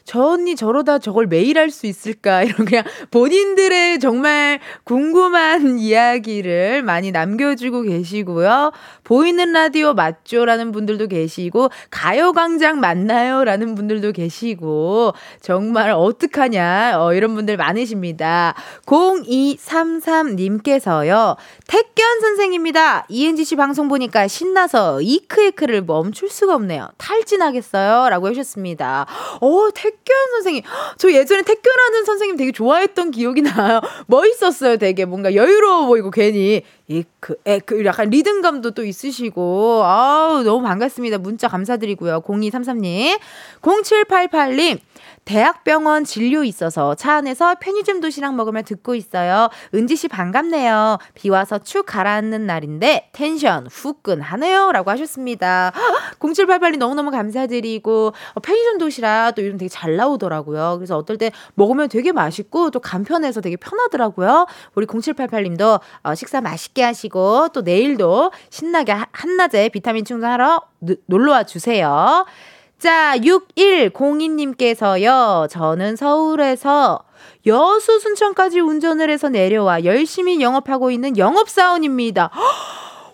저 언니 저러다 저걸 매일 할 수 있을까? 이런 그냥 본인들의 정말 궁금한 이야기를 많이 남겨주고 계시고요. 보이는 라디오 맞죠? 라는 분들도 계시고, 가요광장 맞나요? 라는 분들도 계시고, 정말 어떡하냐? 어, 이런 분들 많으십니다. 0233님께서요, 택견 선생입니다. 씨 방송 보니까 신나서 이크이크를 멈출 수가 없네요. 탈진하겠어요? 라고 해주셨습니다. 어, 택 택견 선생님. 저 예전에 택견하는 선생님 되게 좋아했던 기억이 나요. 멋있었어요, 되게. 뭔가 여유로워 보이고 괜히. 이크, 에크, 약간 리듬감도 또 있으시고. 아우, 너무 반갑습니다. 문자 감사드리고요. 0233님. 0788님. 대학병원 진료 있어서 차 안에서 편의점 도시락 먹으며 듣고 있어요. 은지 씨 반갑네요. 비 와서 축 가라앉는 날인데 텐션 후끈하네요. 라고 하셨습니다. 0788님 너무너무 감사드리고 어, 편의점 도시락 또 요즘 되게 잘 나오더라고요. 그래서 어떨 때 먹으면 되게 맛있고 또 간편해서 되게 편하더라고요. 우리 0788님도 어, 식사 맛있게 하시고 또 내일도 신나게 한낮에 비타민 충전하러 놀러와 주세요. 자, 6102님께서요, 저는 서울에서 여수 순천까지 운전을 해서 내려와 열심히 영업하고 있는 영업사원입니다.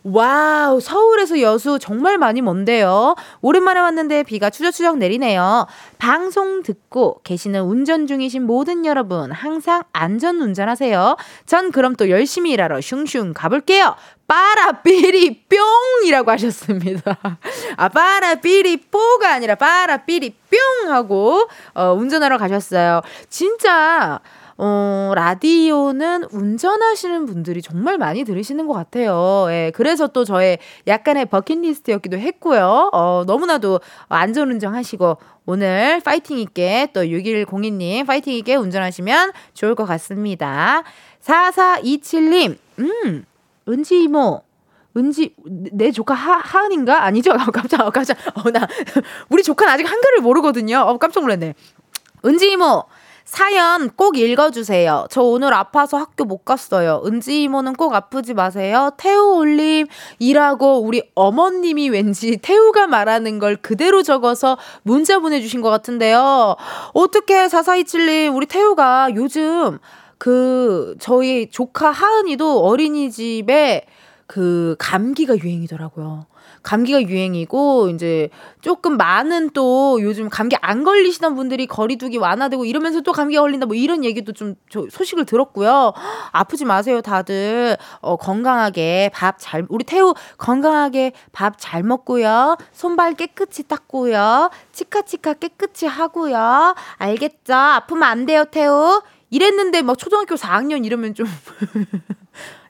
와우, 서울에서 여수 정말 많이 먼데요. 오랜만에 왔는데 비가 추적추적 내리네요. 방송 듣고 계시는 운전 중이신 모든 여러분, 항상 안전 운전하세요. 전 그럼 또 열심히 일하러 슝슝 가볼게요. 빠라삐리 뿅이라고 하셨습니다. 아, 빠라삐리 뽀가 아니라 빠라삐리 뿅 하고, 어, 운전하러 가셨어요. 진짜, 어, 라디오는 운전하시는 분들이 정말 많이 들으시는 것 같아요. 예, 그래서 또 저의 약간의 버킷리스트였기도 했고요. 어, 너무나도 안전운전 하시고, 오늘 파이팅 있게 또 6102님 파이팅 있게 운전하시면 좋을 것 같습니다. 4427님, 음, 은지 이모, 은지 내 조카 하, 하은인가 아니죠? 어, 깜짝 어, 깜짝 어나 우리 조카는 아직 한글을 모르거든요. 어 깜짝 놀랐네. 은지 이모 사연 꼭 읽어주세요. 저 오늘 아파서 학교 못 갔어요. 은지 이모는 꼭 아프지 마세요. 태우 올림 이라고 우리 어머님이 왠지 태우가 말하는 걸 그대로 적어서 문자 보내주신 것 같은데요. 어떻게 4427님 우리 태우가 요즘 그 저희 조카 하은이도 어린이집에 그 감기가 유행이더라고요. 감기가 유행이고 이제 조금 많은 또 요즘 감기 안 걸리시던 분들이 거리두기 완화되고 이러면서 또 감기가 걸린다 뭐 이런 얘기도 좀 소식을 들었고요. 아프지 마세요 다들 어, 건강하게 밥 잘 우리 태우 건강하게 밥 잘 먹고요. 손발 깨끗이 닦고요. 치카치카 깨끗이 하고요. 알겠죠? 아프면 안 돼요 태우. 이랬는데 막 초등학교 4학년 이러면 좀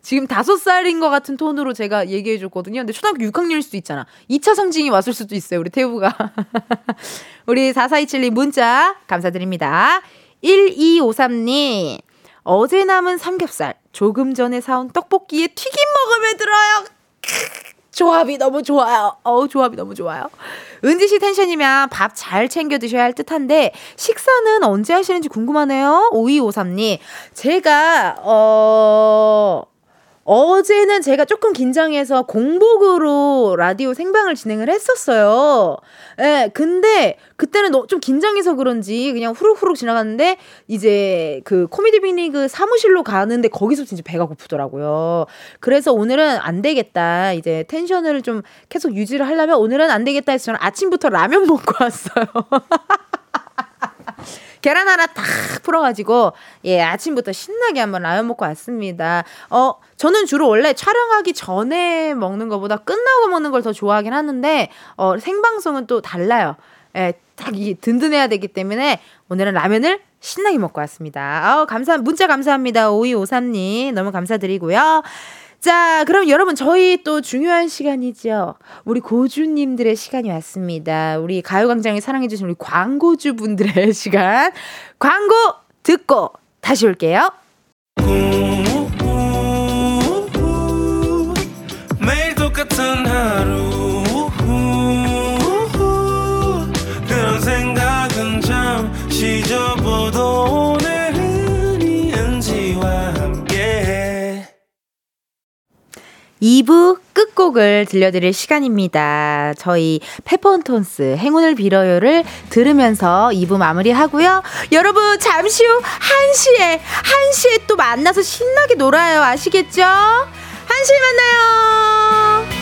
지금 다섯 살인 것 같은 톤으로 제가 얘기해 줬거든요. 근데 초등학교 6학년일 수도 있잖아. 2차 성징이 왔을 수도 있어요. 우리 태우가. 우리 4427님 문자 감사드립니다. 1253님. 어제 남은 삼겹살 조금 전에 사온 떡볶이에 튀김 먹으면 들어요. 조합이 너무 좋아요. 어우, 조합이 너무 좋아요. 은지 씨 텐션이면 밥 잘 챙겨 드셔야 할 듯한데, 식사는 언제 하시는지 궁금하네요. 5253님. 제가, 어, 어제는 제가 조금 긴장해서 공복으로 라디오 생방을 진행을 했었어요. 예, 네, 근데 그때는 좀 긴장해서 그런지 그냥 후룩후룩 지나갔는데 이제 그 코미디 빅리그 사무실로 가는데 거기서 진짜 배가 고프더라고요. 그래서 오늘은 안 되겠다. 이제 텐션을 좀 계속 유지를 하려면 오늘은 안 되겠다 해서 저는 아침부터 라면 먹고 왔어요. 계란 하나 탁 풀어가지고 예 아침부터 신나게 한번 라면 먹고 왔습니다. 어 저는 주로 원래 촬영하기 전에 먹는 것보다 끝나고 먹는 걸 더 좋아하긴 하는데 어 생방송은 또 달라요. 예, 딱이 든든해야 되기 때문에 오늘은 라면을 신나게 먹고 왔습니다. 어, 감사 문자 감사합니다. 5253님 너무 감사드리고요. 자, 그럼 여러분, 저희 또 중요한 시간이죠. 우리 고주님들의 시간이 왔습니다. 우리 가요광장에 사랑해주신 우리 광고주 분들의 시간. 광고 듣고 다시 올게요. 매일 똑같은 하루 2부 끝곡을 들려드릴 시간입니다. 저희 페퍼톤스 행운을 빌어요를 들으면서 2부 마무리하고요. 여러분 잠시 후 1시에 1시에 또 만나서 신나게 놀아요. 아시겠죠? 1시에 만나요.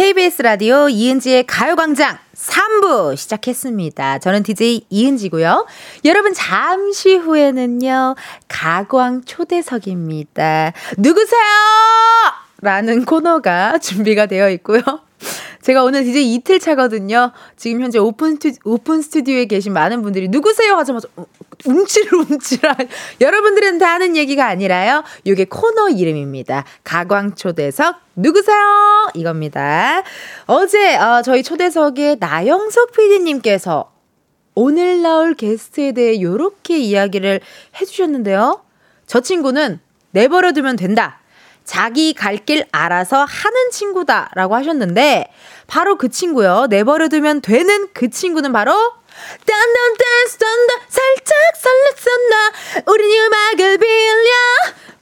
KBS 라디오 이은지의 가요광장 3부 시작했습니다. 저는 DJ 이은지고요. 여러분 잠시 후에는요. 가광 초대석입니다. 누구세요? 라는 코너가 준비가 되어 있고요. 제가 오늘 이제 이틀 차거든요. 지금 현재 오픈, 스튜, 오픈 스튜디오에 계신 많은 분들이 누구세요? 하자마자 어, 움찔움찔한 여러분들은 다 아는 얘기가 아니라요. 이게 코너 이름입니다. 가광초대석 누구세요? 이겁니다. 어제 어, 저희 초대석에 나영석 PD님께서 오늘 나올 게스트에 대해 요렇게 이야기를 해주셨는데요. 저 친구는 내버려두면 된다. 자기 갈 길 알아서 하는 친구다라고 하셨는데 바로 그 친구요. 내버려두면 되는 그 친구는 바로 딴딴 댄스 딴다. 살짝 설렜었나? 우린 음악을 빌려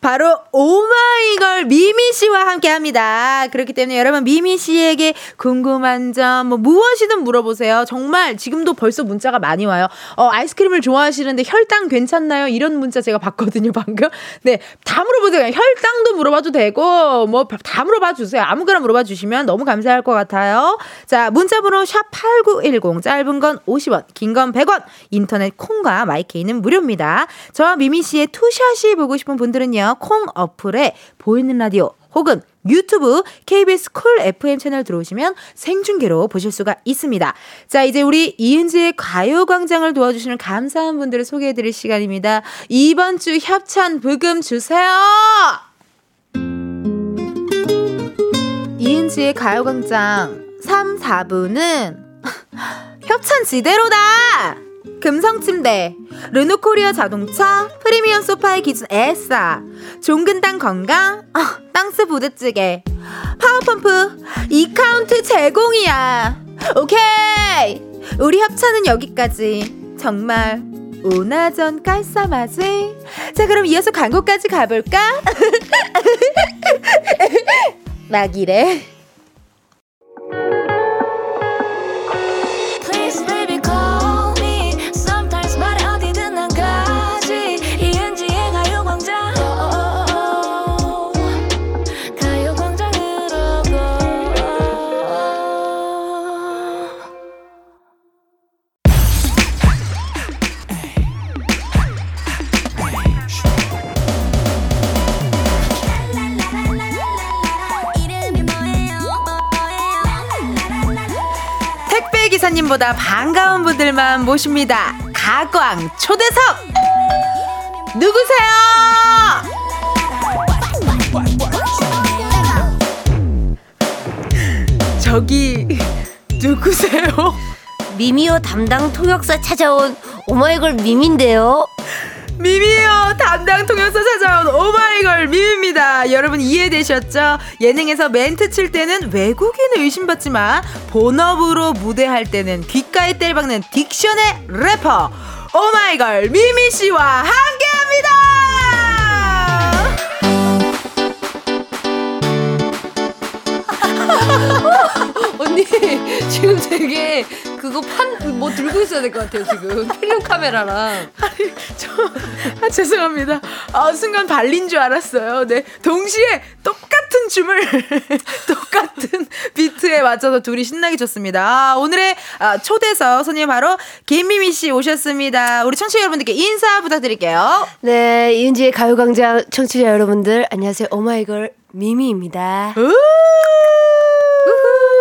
바로 오마이걸 미미 씨와 함께 합니다. 그렇기 때문에 여러분 미미 씨에게 궁금한 점 뭐 무엇이든 물어보세요. 정말 지금도 벌써 문자가 많이 와요. 어, 아이스크림을 좋아하시는데 혈당 괜찮나요? 이런 문자 제가 봤거든요, 방금. 네, 다 물어보세요. 혈당도 물어봐도 되고 뭐 다 물어봐 주세요. 아무거나 물어봐 주시면 너무 감사할 것 같아요. 자, 문자 번호 샵8910 짧은 건 50원, 긴 건 100원. 인터넷 콩과 my K는 무료입니다. 저와 미미 씨의 투샷이 보고 싶은 분들은요. 콩 어플에 보이는 라디오 혹은 유튜브 KBS Cool FM 채널 들어오시면 생중계로 보실 수가 있습니다. 자, 이제 우리 이은지의 가요광장을 도와주시는 감사한 분들을 소개해드릴 시간입니다. 이번 주 협찬 부금 주세요! 이은지의 가요광장 3, 4부는 협찬 지대로다! 금성침대, 르노코리아 자동차, 프리미엄 소파의 기준 에싸, 종근 땅 건강, 어, 땅스 부대찌개, 파워펌프, 이카운트 제공이야. 오케이! 우리 협찬은 여기까지. 정말 오나전 깔쌈하지? 자, 그럼 이어서 광고까지 가볼까? 막 이래. 기사님보다 반가운 분들만 모십니다. 가광 초대석! 누구세요? 저기, 누구세요? 미미오 담당 통역사 찾아온 오마이걸 미미인데요. 미미요 담당 통역사 찾아온 오마이걸 미미입니다. 여러분 이해되셨죠? 예능에서 멘트 칠 때는 외국인을 의심받지만 본업으로 무대할 때는 귓가에 뗄박는 딕션의 래퍼 오마이걸 미미 씨와 함께합니다. 언니 지금 되게 그거 판 뭐 들고 있어야 될 것 같아요 지금. 필름 카메라랑. 아니 저 아, 죄송합니다. 아 순간 발린 줄 알았어요. 네. 동시에 똑같은 춤을 똑같은 비트에 맞춰서 둘이 신나게 췄습니다. 아, 오늘의 아, 초대석 손님 바로 김미미 씨 오셨습니다. 우리 청취자 여러분들께 인사 부탁드릴게요. 네 이은지의 가요광장 청취자 여러분들 안녕하세요. 오마이걸 미미입니다.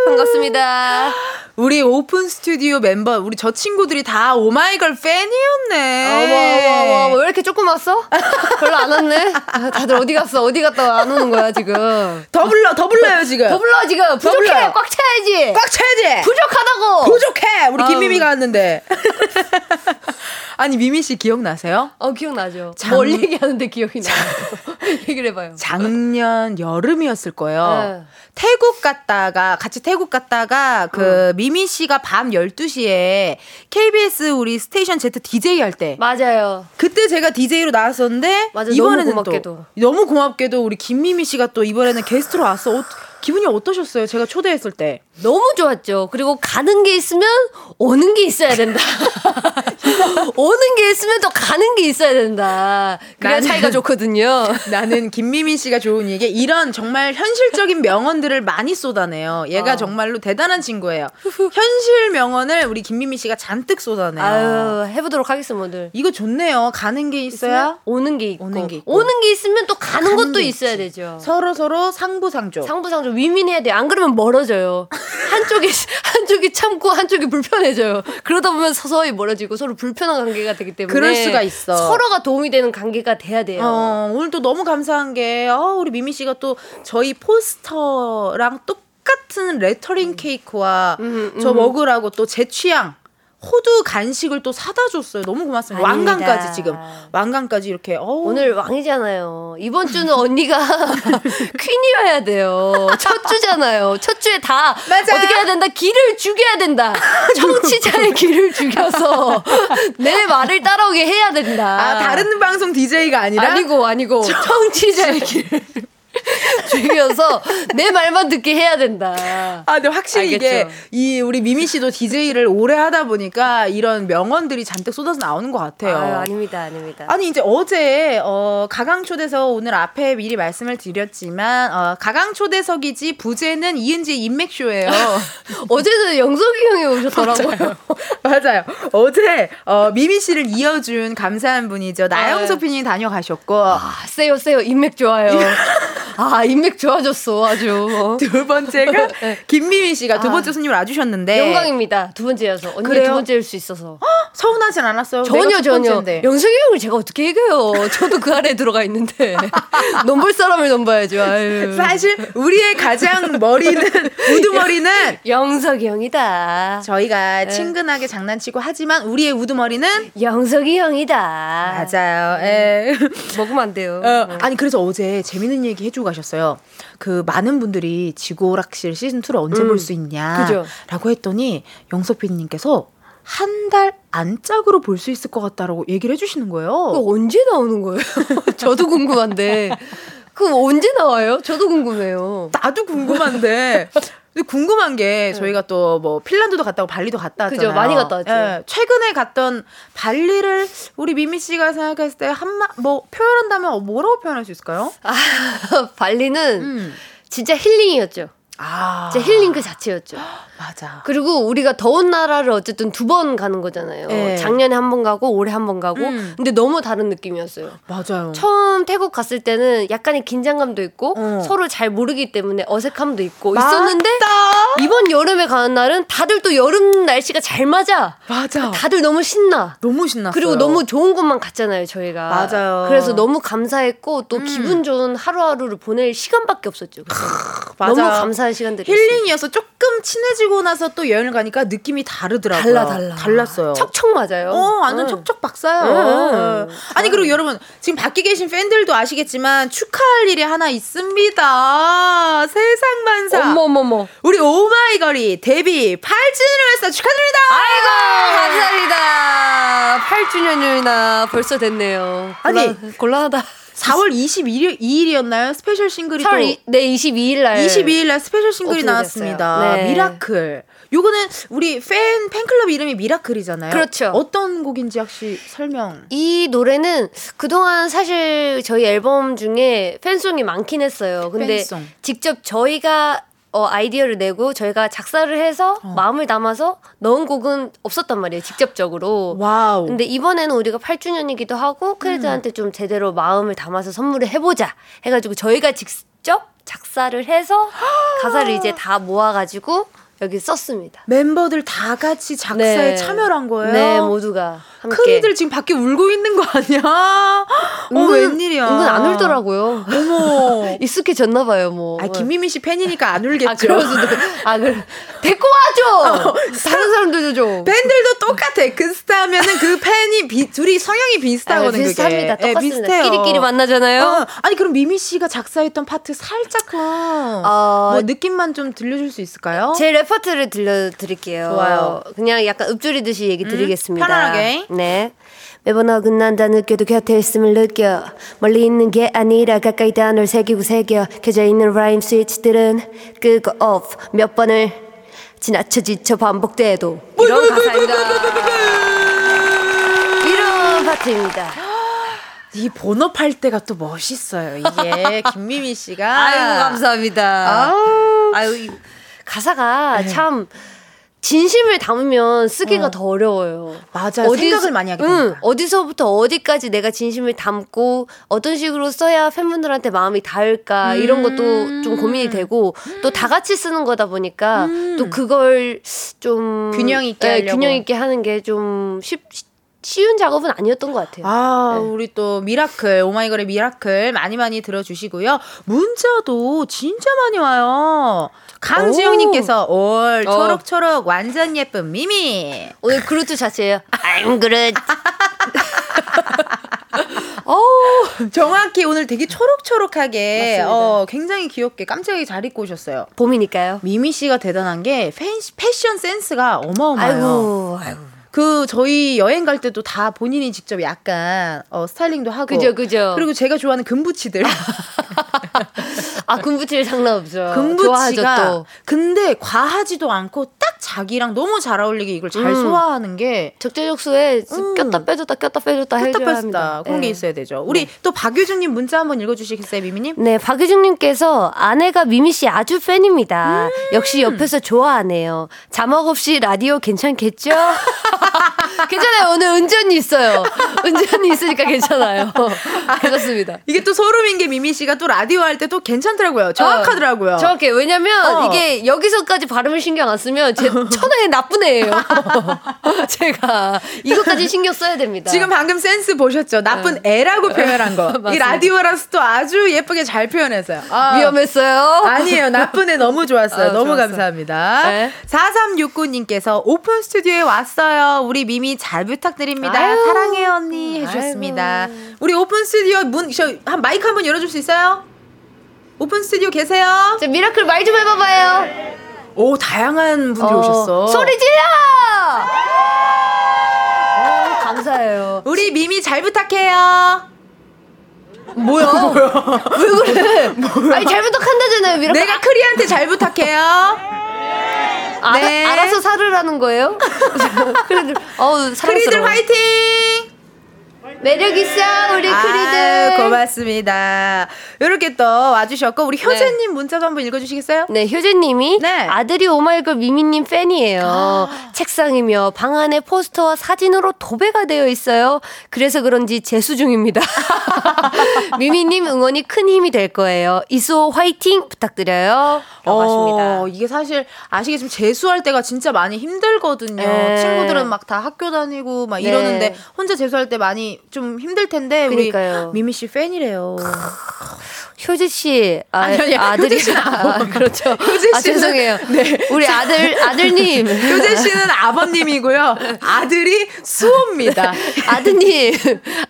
반갑습니다. 우리 오픈 스튜디오 멤버, 우리 저 친구들이 다 오마이걸 팬이었네. 어머, 어머, 어머, 왜 이렇게 조금 왔어? 별로 안 왔네? 다들 어디 갔어? 어디 갔다 안 오는 거야, 지금? 더 불러, 더 불러요, 지금. 더 불러, 지금. 부족해! 꽉 차야지! 꽉 차야지! 부족하다고! 부족해! 우리 김미미가 왔는데. 아니 미미 씨 기억나세요? 어 기억나죠. 장... 뭘 얘기하는데 기억이 나요. 얘기를 해봐요. 작년 여름이었을 거예요. 네. 태국 갔다가 같이 태국 갔다가 그 어. 미미 씨가 밤 12시에 KBS 우리 Station Z DJ 할 때. 맞아요. 그때 제가 DJ로 나왔었는데 맞아, 이번에는 너무 고맙게도. 또 너무 고맙게도 우리 김미미 씨가 또 이번에는 게스트로 왔어. 어, 기분이 어떠셨어요? 제가 초대했을 때. 너무 좋았죠. 그리고 가는 게 있으면 오는 게 있어야 된다. 오는 게 있으면 또 가는 게 있어야 된다. 그래야 차이가 좋거든요. 나는 김미미 씨가 좋은 얘기 이런 정말 현실적인 명언들을 많이 쏟아내요. 얘가 어. 정말로 대단한 친구예요. 현실 명언을 우리 김미미 씨가 잔뜩 쏟아내요. 아유, 해보도록 하겠습니다, 오늘. 이거 좋네요. 가는 게 있어야 오는 게 있고. 오는 게, 있고. 오는 게 있으면 또 가는, 가는 것도 있어야 있지. 되죠. 서로 서로 상부상조. 상부상조 위민해야 돼. 안 그러면 멀어져요. 한쪽이 한쪽이 참고 한쪽이 불편해져요. 그러다 보면 서서히 멀어지고 서로 불 편한 관계가 되기 때문에 그럴 수가 있어. 서로가 도움이 되는 관계가 돼야 돼요. 어, 오늘 또 너무 감사한 게 어, 우리 미미 씨가 또 저희 포스터랑 똑 같은 레터링 케이크와 음, 음. 저 먹으라고 또 제 취향 호두 간식을 또 사다 줬어요. 너무 고맙습니다. 아닙니다. 왕관까지 지금 왕관까지 이렇게 어우. 오늘 왕이잖아요. 이번 주는 언니가 퀸이어야 돼요. 첫 주잖아요. 첫 주에 다 맞아. 어떻게 해야 된다. 길을 죽여야 된다. 청취자의 길을 죽여서 내 말을 따라오게 해야 된다. 아 다른 방송 DJ가 아니라 아니고 아니고 청취자의 길 을 죽여서 내 말만 듣게 해야 된다. 아, 근데 확실히 알겠죠? 이게 이 우리 미미 씨도 DJ를 오래 하다 보니까 이런 명언들이 잔뜩 쏟아져 나오는 것 같아요. 아유, 아닙니다, 아닙니다. 아니 이제 어제 어, 가강 초대석 오늘 앞에 미리 말씀을 드렸지만 어, 가강 초대석이지 부제는 이은지 인맥쇼예요. 어제는 영석이 형이 오셨더라고요. 맞아요. 맞아요. 어제 어, 미미 씨를 이어준 감사한 분이죠. 나영석 아, 네. PD님 다녀가셨고. 아, 세요 세요 인맥 좋아요. 아, 인맥 좋아졌어, 아주. 어. 두 번째가 네. 김미미 씨가 두 번째 아, 손님을 와주셨는데. 영광입니다. 두 번째여서. 언니 그래요? 두 번째일 수 있어서. 서운하진 않았어요. 전혀, 전혀. 영석이 형을 제가 어떻게 이겨요? 저도 그 안에 들어가 있는데. 넘볼 사람을 넘봐야죠. 아유. 사실, 우리의 가장 머리는, 우두머리는. 영석이 형이다. 저희가 네. 친근하게 장난치고 하지만, 우리의 우두머리는. 영석이 형이다. 맞아요. 에. 먹으면 안 돼요. 어, 아니, 그래서 어제 재밌는 얘기 해주고 가셨어요. 그 많은 분들이 지구오락실 시즌 2를 언제 음, 볼수 있냐라고 했더니 영석 PD님께서 한 달 안 짝으로 볼 수 있을 것 같다라고 얘기를 해주시는 거예요. 그 언제 나오는 거예요? 저도 궁금한데. 그 언제 나와요? 저도 궁금해요. 나도 궁금한데. 근데 궁금한 게 네. 저희가 또 뭐 핀란드도 갔다 고 발리도 갔다 왔잖아요. 그죠, 많이 갔다 왔죠. 예, 최근에 갔던 발리를 우리 미미 씨가 생각했을 때 한마 뭐 표현한다면 뭐라고 표현할 수 있을까요? 아, 발리는 음. 진짜 힐링이었죠. 아. 제 힐링 그 자체였죠. 맞아. 그리고 우리가 더운 나라를 어쨌든 두 번 가는 거잖아요. 네. 작년에 한 번 가고 올해 한 번 가고. 음. 근데 너무 다른 느낌이었어요. 맞아요. 처음 태국 갔을 때는 약간의 긴장감도 있고 어. 서로 잘 모르기 때문에 어색함도 있고 맞다. 있었는데 이번 여름에 가는 날은 다들 또 여름 날씨가 잘 맞아. 맞아. 다들 너무 신나. 너무 신났어요. 그리고 너무 좋은 곳만 갔잖아요, 저희가. 맞아요. 그래서 너무 감사했고 또 음. 기분 좋은 하루하루를 보낼 시간밖에 없었죠. 너무 감사한 시간들이. 힐링이어서 조금 친해지고 나서 또 여행을 가니까 느낌이 다르더라고요. 달라 달라. 달랐어요. 척척 맞아요. 어, 완전 응. 척척 박사요. 응. 아니 그리고 여러분 지금 밖에 계신 팬들도 아시겠지만 축하할 일이 하나 있습니다. 세상 만사. 어머머머. 우리 오마이걸이 데뷔 8주년을 했어 축하드립니다. 아이고 감사합니다. 8주년이나 벌써 됐네요. 아니 곤란하다. 4월 22일, 2일이었나요? 스페셜 싱글이 4월 또 이, 네, 22일 날 22일 날 스페셜 싱글이 나왔습니다. 네. 미라클. 요거는 우리 팬 팬클럽 이름이 미라클이잖아요. 그렇죠. 어떤 곡인지 혹시 설명. 이 노래는 그동안 사실 저희 앨범 중에 팬송이 많긴 했어요. 근데 팬송. 직접 저희가 어, 아이디어를 내고 저희가 작사를 해서 어. 마음을 담아서 넣은 곡은 없었단 말이에요, 직접적으로. 와우. 근데 이번에는 우리가 8주년이기도 하고 미라클한테 음. 좀 제대로 마음을 담아서 선물을 해보자 해가지고 저희가 직접 작사를 해서 가사를 이제 다 모아가지고 여기 썼습니다. 멤버들 다 같이 작사에 네. 참여를 한 거예요? 네, 모두가. 함께. 팬분들 지금 밖에 울고 있는 거 아니야? 어, 웬일이야. 은근 안 울더라고요. 어머. 익숙해졌나 봐요, 뭐. 아, 김미미 씨 팬이니까 안 울겠죠. 아, 그럴 수도. 아, 그 데리고 와줘! 어, 다른 사람들도 좀. 팬들도 똑같아. 그 스타면은 그 팬이 비, 둘이 성향이 비슷하거든요. 아, 비슷합니다. 그게. 똑같습니다. 네, 비슷해요. 끼리끼리 만나잖아요. 어, 아니, 그럼 미미 씨가 작사했던 파트 살짝만 어, 뭐 느낌만 좀 들려줄 수 있을까요? 제 랩 파트를 들려드릴게요. 좋아요. 그냥 약간 읊조리듯이 얘기 음, 드리겠습니다. 편안하게. 네. 매번 어긋난다 느껴도 곁에 있음을 느껴. 멀리 있는 게 아니라 가까이 단어를 새기고 새겨 켜져 있는 라임 스위치들은 끄고 오프 몇 번을 지나쳐 지쳐 반복돼도 이런 가사입니다. 이런 파트입니다. 이 본업할 때가 또 멋있어요 이게. 김미미 씨가. 아이고 감사합니다. 아우, 아유 가사가 네. 참 진심을 담으면 쓰기가 어. 더 어려워요. 맞아요. 어디, 생각을 많이 하게 됩니다. 응, 어디서부터 어디까지 내가 진심을 담고 어떤 식으로 써야 팬분들한테 마음이 닿을까 음. 이런 것도 좀 고민이 되고 또다 같이 쓰는 거다 보니까 음. 또 그걸 좀 균형 있게 네, 균형 있게 하는 게 좀 쉽. 쉬운 작업은 아니었던 것 같아요. 아, 네. 우리 또 미라클, 오마이걸의 미라클 많이 많이 들어주시고요. 문자도 진짜 많이 와요. 강지영님께서 올 어. 초록초록 완전 예쁜 미미. 오늘 그루트 자체예요. I'm Groot. 어 정확히 오늘 되게 초록초록하게 어, 굉장히 귀엽게 깜짝이야 잘 입고 오셨어요. 봄이니까요. 미미 씨가 대단한 게 패션 센스가 어마어마해요. 아이고, 아이고. 그 저희 여행 갈 때도 다 본인이 직접 약간 어, 스타일링도 하고. 그죠 그죠. 그리고 제가 좋아하는 금부치들 아, 군부칠 장난 없죠. 금부치가 근데 과하지도 않고 딱 자기랑 너무 잘 어울리게 이걸 잘 음. 소화하는 게 적재적소에 음. 꼈다 빼줬다 꼈다 빼줬다 꼈다 빼줬다 합니다. 그런 네. 게 있어야 되죠. 우리 네. 또 박유중님 문자 한번 읽어주시겠어요, 미미님? 네, 박유중님께서 아내가 미미 씨 아주 팬입니다. 음. 역시 옆에서 좋아하네요. 자막 없이 라디오 괜찮겠죠? 괜찮아요. 오늘 은전이 있어요. 은전이 있으니까 괜찮아요. 그렇습니다. 이게 또 소름인 게 미미 씨가 또 라디오 할 때 또 괜찮 더라고요. 정확하더라고요. 어, 정확해. 왜냐면 어. 이게 여기서까지 발음을 신경 안 쓰면 제 천하의 나쁜 애예요. 제가 이것까지 신경 써야 됩니다. 지금 방금 센스 보셨죠? 나쁜 네. 애라고 표현한 거. 이 라디오라서 또 아주 예쁘게 잘 표현했어요. 아, 위험했어요? 아니에요. 나쁜 애 너무 좋았어요. 아, 너무 좋았어. 감사합니다. 네. 4369님께서 오픈 스튜디오에 왔어요. 우리 미미 잘 부탁드립니다. 아유. 사랑해요 언니 해주셨습니다. 아이고. 우리 오픈 스튜디오 문, 저, 한 마이크 한 번 열어줄 수 있어요? 오픈 스튜디오 계세요? 자, 미라클 말 좀 해봐봐요. 오, 다양한 분들이 어, 오셨어. 소리 질러! 오, 감사해요. 우리 미미 잘 부탁해요. 뭐야? 뭐야? 왜 그래? 뭐야? 아니, 잘 부탁한다잖아요, 미라클. 내가 크리한테 잘 부탁해요. 네. 알아서 살으라는 거예요? 크리들, 어우, 크리들 화이팅! 매력 있어 우리 크리들 고맙습니다. 이렇게 또 와주셨고 우리 효재님 네. 문자도 한번 읽어주시겠어요? 네, 효재님이 네. 아들이 오마이걸 미미님 팬이에요. 아. 책상이며 방 안에 포스터와 사진으로 도배가 되어 있어요. 그래서 그런지 재수 중입니다. 미미님 응원이 큰 힘이 될 거예요. 이수호 화이팅 부탁드려요. 반갑습니다. 어, 이게 사실 아시겠지만 재수할 때가 진짜 많이 힘들거든요. 네. 친구들은 막 다 학교 다니고 막 네. 이러는데 혼자 재수할 때 많이 좀 힘들 텐데 그러니까요. 우리 미미 씨 팬이래요. 효지 씨 아, 아들이 아, 그렇죠. 효지 씨 아, 죄송해요. 네. 우리 아들 아들님 효지 씨는 아버님이고요. 아들이 수호입니다. 아드님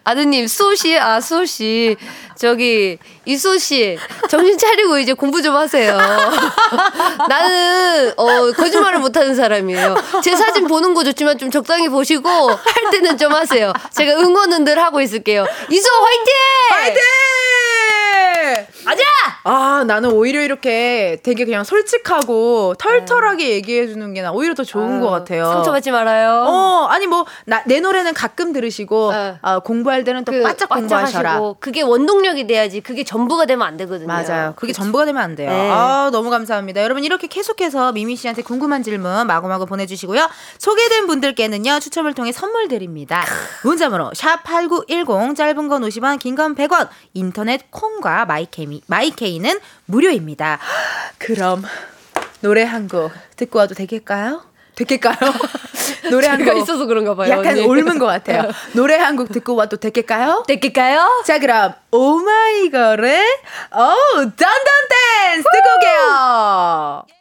아드님 수호 씨 아 수호 씨 저기 이수 씨 정신 차리고 이제 공부 좀 하세요. 나는 어 거짓말을 못하는 사람이에요. 제 사진 보는 거 좋지만 좀 적당히 보시고 할 때는 좀 하세요. 제가 응원은 늘 하고 있을게요. 이수 화이팅! 화이팅! 아자! 아, 나는 오히려 이렇게 되게 그냥 솔직하고 털털하게 네. 얘기해주는 게 나 오히려 더 좋은 아유, 것 같아요. 상처받지 말아요. 어, 아니 뭐, 나, 내 노래는 가끔 들으시고, 네. 어, 공부할 때는 또 그, 바짝 공부하셔라. 하시고, 그게 원동력이 돼야지. 그게 전부가 되면 안 되거든요. 맞아요. 그게 그치? 전부가 되면 안 돼요. 네. 아, 너무 감사합니다. 여러분, 이렇게 계속해서 미미 씨한테 궁금한 질문 마구마구 보내주시고요. 소개된 분들께는요, 추첨을 통해 선물 드립니다. 문자번호, 샵8910, 짧은 건 50원, 긴 건 100원, 인터넷 콩과 마이케이, 마이케이는 무료입니다. 그럼 노래 한 곡 듣고 와도 되겠까요? 되겠까요? 노래 한곡 있어서 그런가 봐요. 약간 언니. 옮은 것 같아요. 노래 한 곡 듣고 와도 되겠까요? 되겠까요? 자 그럼 오마이걸의 오 Dun Dun Dance 듣고 올게요.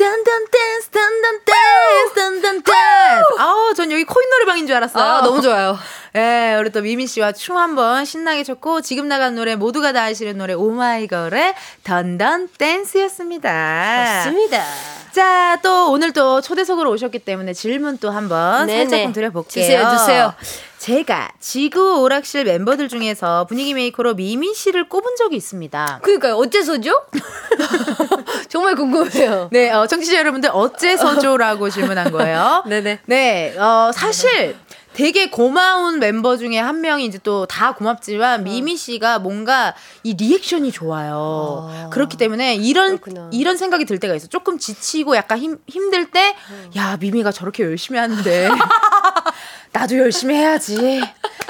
Dun Dun Dance Dun Dun Dance Dun Dun Dance 아우 전 여기 코인 노래방인 줄 알았어요. 아, 너무 좋아요. 예, 우리 또 미미 씨와 춤 한번 신나게 췄고 지금 나간 노래 모두가 다 아시는 노래 오마이걸의 Dun Dun Dance였습니다. 좋습니다. 자, 또 오늘 또 초대석으로 오셨기 때문에 질문 또 한번 네네. 살짝 드려볼게요. 주세요, 주세요. 제가 지구 오락실 멤버들 중에서 분위기 메이커로 미미 씨를 꼽은 적이 있습니다. 그러니까요. 어째서죠? 정말 궁금해요. 네, 어, 청취자 여러분들 어째서죠라고 질문한 거예요. 네네. 네, 어, 사실 되게 고마운 멤버 중에 한 명이 이제 또 다 고맙지만 어. 미미 씨가 뭔가 이 리액션이 좋아요. 아. 그렇기 때문에 이런 그렇구나. 이런 생각이 들 때가 있어. 조금 지치고 약간 힘 힘들 때, 음. 야 미미가 저렇게 열심히 하는데 나도 열심히 해야지.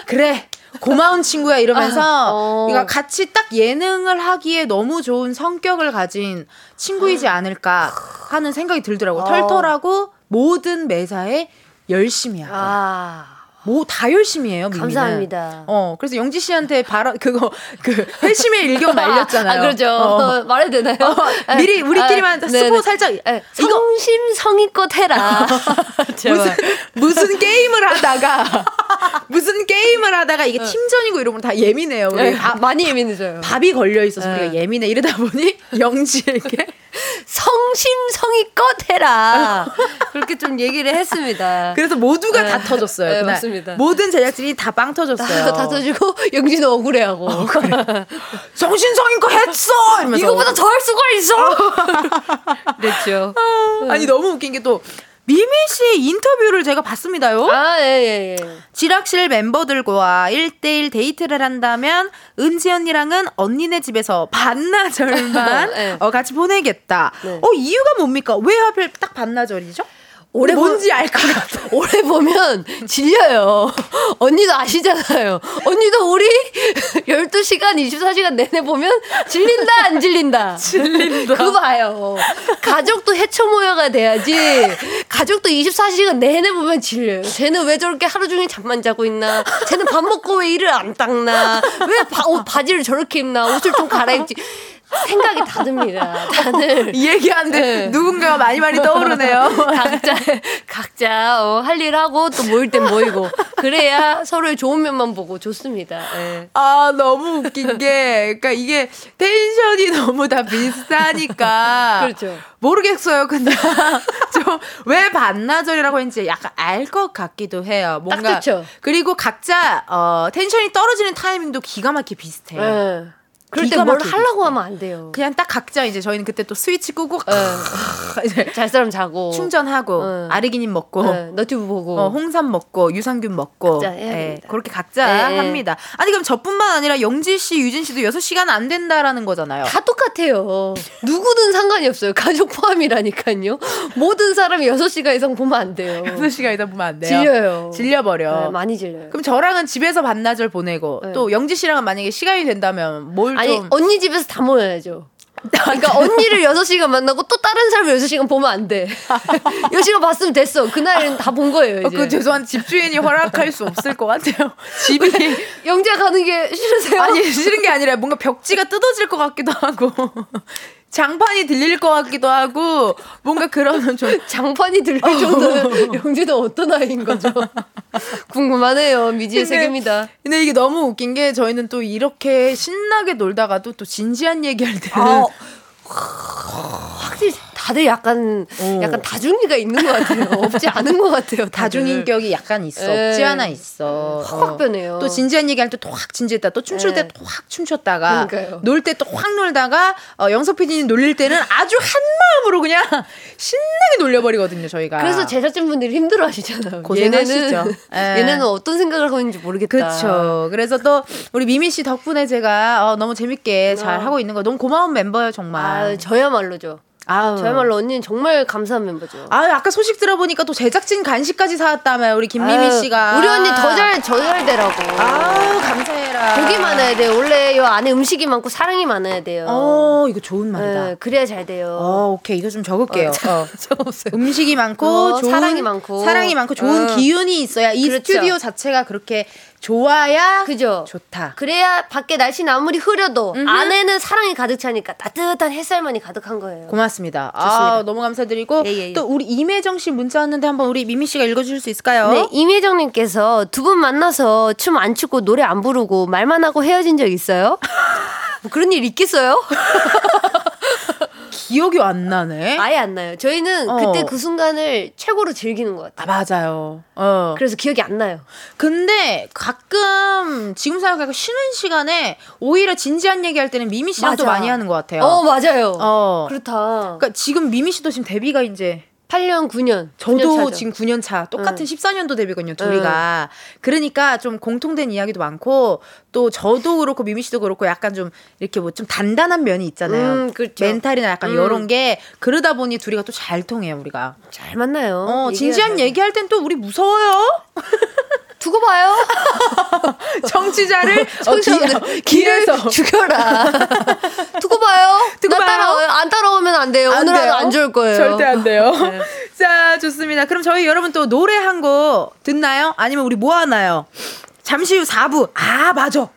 그래. 고마운 친구야 이러면서 아, 어. 그러니까 같이 딱 예능을 하기에 너무 좋은 성격을 가진 친구이지 않을까 하는 생각이 들더라고. 어. 털털하고 모든 매사에 열심히 하고. 아. 뭐 다 열심히 해요. 미미는. 감사합니다. 어 그래서 영지 씨한테 바로 그거 그 회심의 일격 날렸잖아요. 아, 그렇죠. 어. 말해도 되나요? 어, 미리 우리끼리만 아, 쓰고 살짝 네. 성심성의껏 해라. 무슨 무슨 게임을 하다가 무슨 게임을 하다가 이게 어. 팀전이고 이러면 다 예민해요. 우리 네, 밥, 많이 예민해져요. 밥이 걸려 있어서 네. 우리가 예민해 이러다 보니 영지에게 성심성의껏 해라. 그렇게 좀 얘기를 했습니다. 그래서 모두가 네. 다 터졌어요. 네, 맞습니다. 모든 제작진이 다 빵 터졌어요. 다, 다 터지고 영진은 억울해하고. 어, 그래. 성심성의껏 했어. 이러면서. 이거보다 더 할 수가 있어. 그랬죠. 아니 너무 웃긴 게 또 미미 씨 인터뷰를 제가 봤습니다요. 아, 예, 예, 예. 지락실 멤버들과 1대1 데이트를 한다면 은지 언니랑은 언니네 집에서 반나절만 네. 어, 같이 보내겠다. 네. 어, 이유가 뭡니까? 왜 하필 딱 반나절이죠? 오래 뭔지 알 것 같아. 오래 보면 질려요. 언니도 아시잖아요. 언니도 우리 12시간, 24시간 내내 보면 질린다, 안 질린다? 질린다. 그거 봐요. 가족도 해쳐 모여가 돼야지. 가족도 24시간 내내 보면 질려요. 쟤는 왜 저렇게 하루 종일 잠만 자고 있나? 쟤는 밥 먹고 왜 이를 안 닦나? 왜 바, 옷, 바지를 저렇게 입나? 옷을 좀 갈아입지. 생각이 다 듭니다. 다들 이 얘기하는데 네. 누군가가 많이 많이 떠오르네요. 각자 각자 어, 할일 하고 또 모일 땐 모이고 그래야 서로의 좋은 면만 보고 좋습니다. 네. 아 너무 웃긴 게 그러니까 이게 텐션이 너무 다 비슷하니까 그렇죠. 모르겠어요. 근데 좀왜 반나절이라고 했는지 약간 알 것 같기도 해요. 뭔가 그리고 각자 어, 텐션이 떨어지는 타이밍도 기가 막히게 비슷해요. 네. 그럴 때 뭘 하려고 하면 안 돼요. 그냥 딱 각자 이제 저희는 그때 또 스위치 끄고 이제 잘 사람 자고 충전하고 응. 아르기닌 먹고 응. 너튜브 보고 어, 홍삼 먹고 유산균 먹고 네, 그렇게 각자 네. 합니다. 아니 그럼 저뿐만 아니라 영지 씨, 유진 씨도 6시간 안 된다라는 거잖아요. 다 똑같아요. 누구든 상관이 없어요. 가족 포함이라니까요. 모든 사람이 6시간 이상 보면 안 돼요. 6시간 이상 보면 안 돼요. 질려요. 질려버려. 네, 많이 질려요. 그럼 저랑은 집에서 반나절 보내고 또 영지 씨랑은 만약에 시간이 된다면 뭘 아니 좀... 언니 집에서 다 모여야죠. 그러니까 언니를 6시간 만나고 또 다른 사람을 6시간 보면 안 돼. 6시간 봤으면 됐어. 그날은 다 본 거예요. 어, 이제. 어, 그 죄송한 집주인이 허락할 수 없을 것 같아요. 집이 영재 가는 게 싫으세요? 아니 싫은 게 아니라 뭔가 벽지가 뜯어질 것 같기도 하고 장판이 들릴 것 같기도 하고 뭔가 그런 좀 장판이 들릴 정도는 영지는 어떤 아이인 거죠? 궁금하네요. 미지의 근데, 세계입니다. 근데 이게 너무 웃긴 게 저희는 또 이렇게 신나게 놀다가도 또 진지한 얘기할 때는 아, 확실히 다들 약간 어. 약간 다중이가 있는 것 같아요. 없지 않은 것 같아요. 다중인격이 약간 있어. 에. 없지 않아 있어. 확 어. 변해요. 또 진지한 얘기할 때 또 확 진지했다. 또 춤출 때 또 확 춤췄다가 놀 때 또 확 놀다가 어, 영석 PD님 놀릴 때는 아주 한 마음으로 그냥 신나게 놀려버리거든요. 저희가. 그래서 제작진 분들이 힘들어하시잖아요. 얘네는 얘네는 어떤 생각을 하고 있는지 모르겠다. 그렇죠. 그래서 또 우리 미미 씨 덕분에 제가 어, 너무 재밌게 잘 어. 하고 있는 거 너무 고마운 멤버예요 정말. 아, 저야말로죠. 아우. 저야말로 언니는 정말 감사한 멤버죠. 아, 아까 소식 들어보니까 또 제작진 간식까지 사왔다며 우리 김미미 아유, 씨가. 우리 언니 더잘 저잘 되라고. 아우 감사해라. 복이 많아야 돼요. 원래 요 안에 음식이 많고 사랑이 많아야 돼요. 어, 이거 좋은 말이다. 네, 그래야 잘 돼요. 어, 오케이 이거 좀 적을게요. 어, 어. 음식이 많고 어, 좋은, 사랑이 많고 사랑이 많고 좋은 어. 기운이 있어야 이 그렇죠. 스튜디오 자체가 그렇게 좋아야 그죠. 좋다. 그래야 밖에 날씨는 아무리 흐려도 음흠. 안에는 사랑이 가득 차니까 따뜻한 햇살만이 가득한 거예요. 고맙습니다. 좋습니다. 아, 너무 감사드리고 예, 예, 예. 또 우리 임혜정 씨 문자 왔는데 한번 우리 미미 씨가 읽어 주실 수 있을까요? 네, 임혜정 님께서 두 분 만나서 춤 안 추고 노래 안 부르고 말만 하고 헤어진 적 있어요? 뭐 그런 일 있겠어요? 기억이 안 나네. 아예 안 나요. 저희는 어. 그때 그 순간을 최고로 즐기는 것 같아요. 아, 맞아요. 어. 그래서 기억이 안 나요. 근데 가끔 지금 생각하니까 쉬는 시간에 오히려 진지한 얘기할 때는 미미 씨랑 또 많이 하는 것 같아요. 어, 맞아요. 어. 그렇다. 그러니까 지금 미미 씨도 지금 데뷔가 이제 8년, 9년. 저도 9년 지금 9년 차. 똑같은 응. 14년도 데뷔거든요, 둘이가. 응. 그러니까 좀 공통된 이야기도 많고, 또 저도 그렇고, 미미 씨도 그렇고, 약간 좀 이렇게 뭐 좀 단단한 면이 있잖아요. 음, 그렇죠. 멘탈이나 약간 음. 이런 게, 그러다 보니 둘이가 또 잘 통해요, 우리가. 잘 만나요. 어, 진지한 얘기할 땐 또 우리 무서워요. 두고 봐요. 정치자를 어, 기, 길에서 죽여라. 두고 봐요. 두고 나 따라와요. 안 따라오면 안 돼요. 안 오늘 하루 안 좋을 거예요. 절대 안 돼요. 네. 자, 좋습니다. 그럼 저희 여러분 또 노래 한 곡 듣나요? 아니면 우리 뭐 하나요? 잠시 후 4부. 아, 맞아.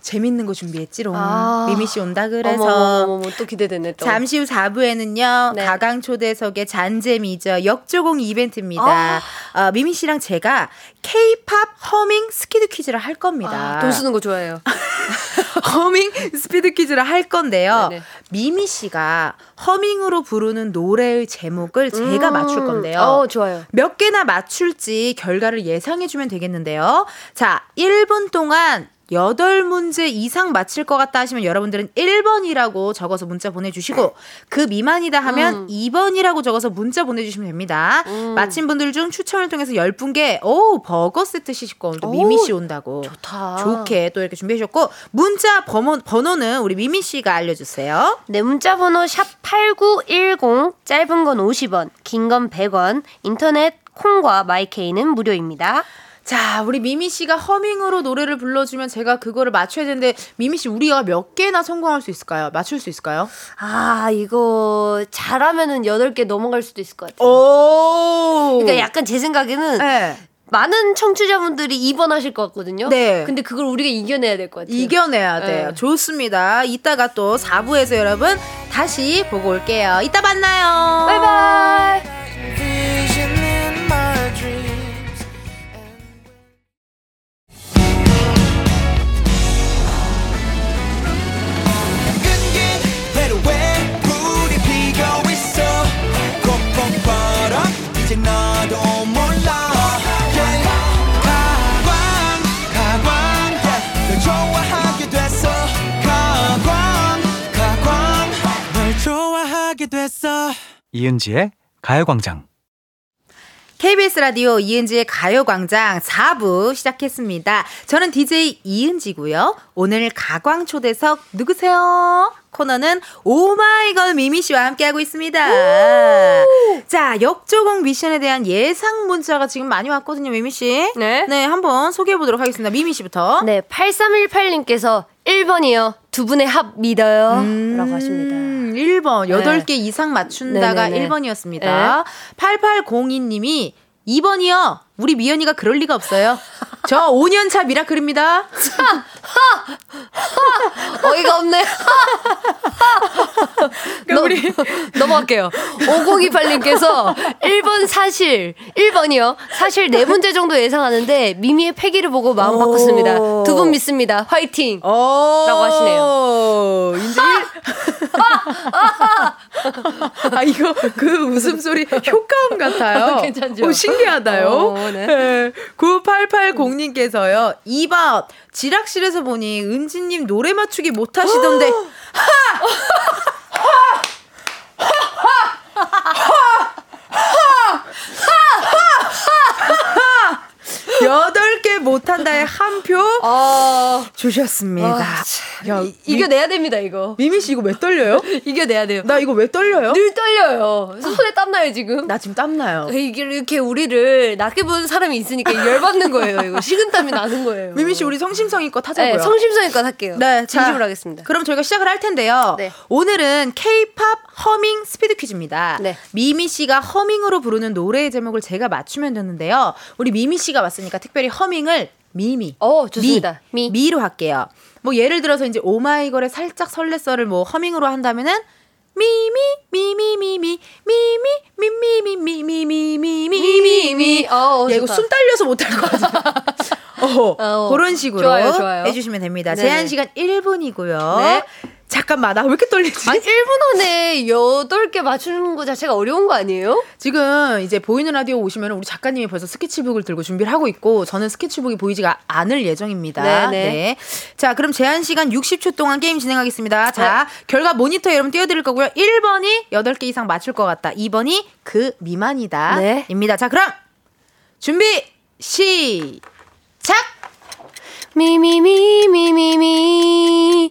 재밌는 거 준비했지롱. 아. 미미 씨 온다 그래서. 어머, 어머, 또 기대되네 또. 잠시 후 4부에는요. 네. 가강 초대석의 잔재미죠. 역조공 이벤트입니다. 아. 어, 미미 씨랑 제가 케이팝 허밍 스피드 퀴즈를 할 겁니다. 아, 돈 쓰는 거 좋아해요. 허밍 스피드 퀴즈를 할 건데요. 네네. 미미 씨가 허밍으로 부르는 노래의 제목을 제가 음. 맞출 건데요. 어, 좋아요. 몇 개나 맞출지 결과를 예상해 주면 되겠는데요. 자, 1분 동안 여덟 문제 이상 맞힐 것 같다 하시면 여러분들은 1번이라고 적어서 문자 보내주시고 그 미만이다 하면 음. 2번이라고 적어서 문자 보내주시면 됩니다. 음. 맞힌 분들 중 추첨을 통해서 10분께 오 버거 세트 시식권 또 미미 씨 온다고 좋다. 좋게 또 이렇게 준비해 주셨고 문자 번호, 번호는 우리 미미 씨가 알려주세요. 네 문자 번호 샵 8910 짧은 건 50원 긴 건 100원 인터넷 콩과 마이케이는 무료입니다. 자, 우리 미미 씨가 허밍으로 노래를 불러주면 제가 그거를 맞춰야 되는데 미미 씨 우리가 몇 개나 성공할 수 있을까요? 맞출 수 있을까요? 아, 이거 잘하면은 8개 넘어갈 수도 있을 것 같아요. 오! 그러니까 약간 제 생각에는 네. 많은 청취자분들이 입원하실 것 같거든요. 네. 근데 그걸 우리가 이겨내야 될 것 같아요. 이겨내야 네. 돼요. 네. 좋습니다. 이따가 또 4부에서 여러분 다시 보고 올게요. 이따 만나요. 바이바이. 이은지의 가요광장. KBS 라디오 이은지의 가요광장 4부 시작했습니다. 저는 DJ 이은지고요. 오늘 가광 초대석 누구세요? 코너는 오마이걸 미미 씨와 함께하고 있습니다. 자, 역조공 미션에 대한 예상 문자가 지금 많이 왔거든요, 미미 씨. 네. 네, 한번 소개해 보도록 하겠습니다. 미미 씨부터. 네, 8318님께서 1번이요. 두 분의 합 믿어요. 음~ 라고 하십니다. 1번. 8개 이상 맞춘다가 네네네. 1번이었습니다. 네. 8802님이 2번이요. 우리 미연이가 그럴 리가 없어요. 저 5년차 미라클입니다. 어이가 없네. 그러니까 우리 넘어갈게요. 5028님께서 1번 사실, 1번이요. 사실 4문제 정도 예상하는데 미미의 패기를 보고 마음 바꿨습니다. 두 분 믿습니다. 화이팅! 라고 하시네요. 이제 아, 이거 그 웃음소리 효과음 같아요. 괜찮죠? 오, 신기하다요. 어, 이거는. 예, 네. 9880님께서요. 이밥 지락실에서 보니 은지님 노래 맞추기 못 하시던데. 어! 하! 하! 하! 하! 하! 여덟 개 못한다의 한표 어... 아. 주셨습니다. 아, 야, 이, 이겨내야 됩니다, 이거. 미미 씨 이거 왜 떨려요? 이겨내야 돼요. 나 이거 왜 떨려요? 늘 떨려요. 아. 손에 땀나요, 지금? 나 지금 땀나요. 그 이게 이렇게 우리를 낮게 보는 사람이 있으니까 열받는 거예요, 이거. 식은땀이 나는 거예요. 미미 씨 우리 성심성의껏 하자고요. 네, 성심성의껏 할게요. 네, 진심으로 자, 하겠습니다. 그럼 저희가 시작을 할 텐데요. 네. 오늘은 K-팝 허밍 스피드 퀴즈입니다. 네. 미미 씨가 허밍으로 부르는 노래의 제목을 제가 맞추면 되는데요. 우리 미미 씨가 왔으니까 그러니까 특별히 허밍을 미미. 어, 좋습니다. 미, 미. 로 할게요. 뭐 예를 들어서 이제 오마이걸의 살짝 설레서를 뭐 허밍으로 한다면은 미미 미미미미 미미미미미미미미미미미미 어, 야, 이거 숨 딸려서 못할 것 같아. 어, 그런 식으로 좋아요, 좋아요. 해주시면 됩니다. 제한 시간 1분이고요. 네. 잠깐만, 나 왜 이렇게 떨리지? 아니, 1분 안에 8개 맞추는 거 자체가 어려운 거 아니에요? 지금 이제 보이는 라디오 오시면 우리 작가님이 벌써 스케치북을 들고 준비를 하고 있고, 저는 스케치북이 보이지가 않을 예정입니다. 네네. 네. 자, 그럼 제한 시간 60초 동안 게임 진행하겠습니다. 자, 네. 결과 모니터 여러분 띄워드릴 거고요. 1번이 8개 이상 맞출 것 같다. 2번이 그 미만이다. 네. 입니다. 자, 그럼 준비, 시작! 미미미미미미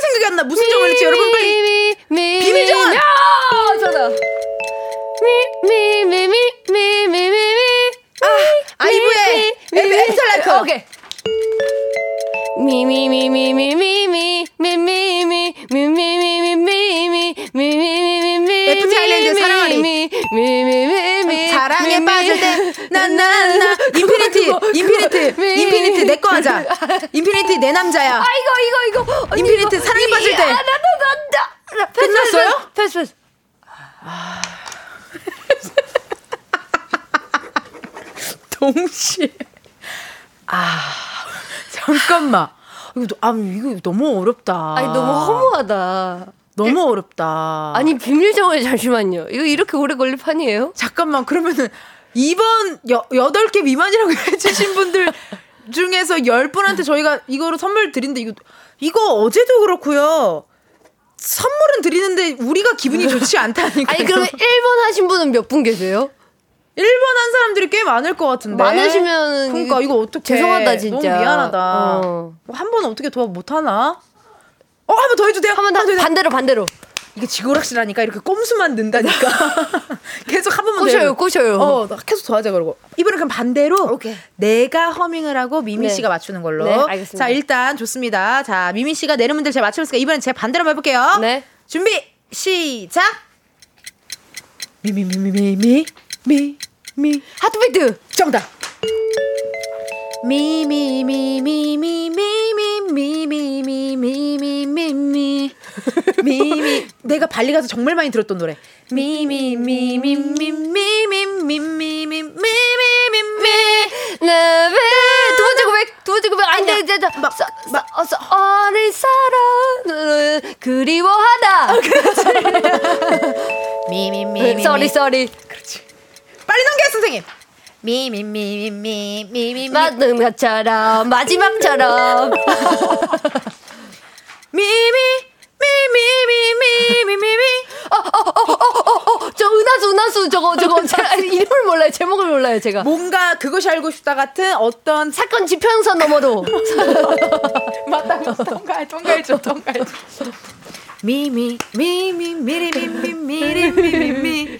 기억이 안 나. 무슨 정을 했지? 여러분 빨리. 비밀정원. 저다. 미미미미미미미. 아, 아이브의 After Like. 오케이. 동시에 아 잠깐만. 이거, 너- 아, 이거 너무 어렵다. 아니 너무 허무하다. 너무 어렵다. 아니 비밀 정을 잠시만요. 이거 이렇게 오래 걸릴 판이에요? 잠깐만, 그러면은, 이번 여, 8개 미만이라고 해주신 분들 중에서 10분한테 저희가 이거로 선물 드린데, 이거, 이거 어제도 그렇고요 선물은 드리는데 우리가 기분이 좋지 않다니까. 아니 그러면 1번 하신 분은 몇 분 계세요? 1번 한 사람들이 꽤 많을 것 같은데. 많으시면 그러니까 이거 어떻게 죄송하다 진짜. 너무 미안하다. 어. 한 번은 어떻게 도와 못 하나? 어, 한 번 더 해도 돼요? 한 번 더? 반대로 반대로. 이게 지고락실하니까 이렇게 꼼수만 는다니까. 계속 한 번만 더 꼬셔요. 꼬셔요. 어, 나 계속 더 하자 그러고. 이번엔 그럼 반대로 오케이. 내가 허밍을 하고 미미 네. 씨가 맞추는 걸로. 네, 알겠습니다. 자, 일단 좋습니다. 자, 미미 씨가 내는 문제를 제가 맞추었으니까 이번엔 제가 반대로 한번 해볼게요. 네. 준비 시작. 미미미미미미 미 미. Heartbeat. 정답. 미미 미 미 미 미 미 미 미 미 미 미 미 미 미 내가 발리 가서 정말 많이 들었던 노래 미 미 미 미 미 미 미 미 미 미 미 미미 네, 두 번째 고백, 두 번째 고백. 안 돼, 이제 막, 막. 어서 어린 사랑을 그리워하다. 미미미 미 Sorry Sorry. 빨리 넘겨 선생님. 미미미미미미미 마지막처럼 마지막처럼 미미 미미미미미미미 어어어어어어저 은하수 은하수 저거 저거 제가 이름을 몰라요 제목을 몰라요 제가 뭔가 그것이 알고 싶다 같은 어떤 사건 지평선 너머로 맞다 맞다 통과해 통과해줘 통과해줘 미미 미미 미리 미미 미리 미미 미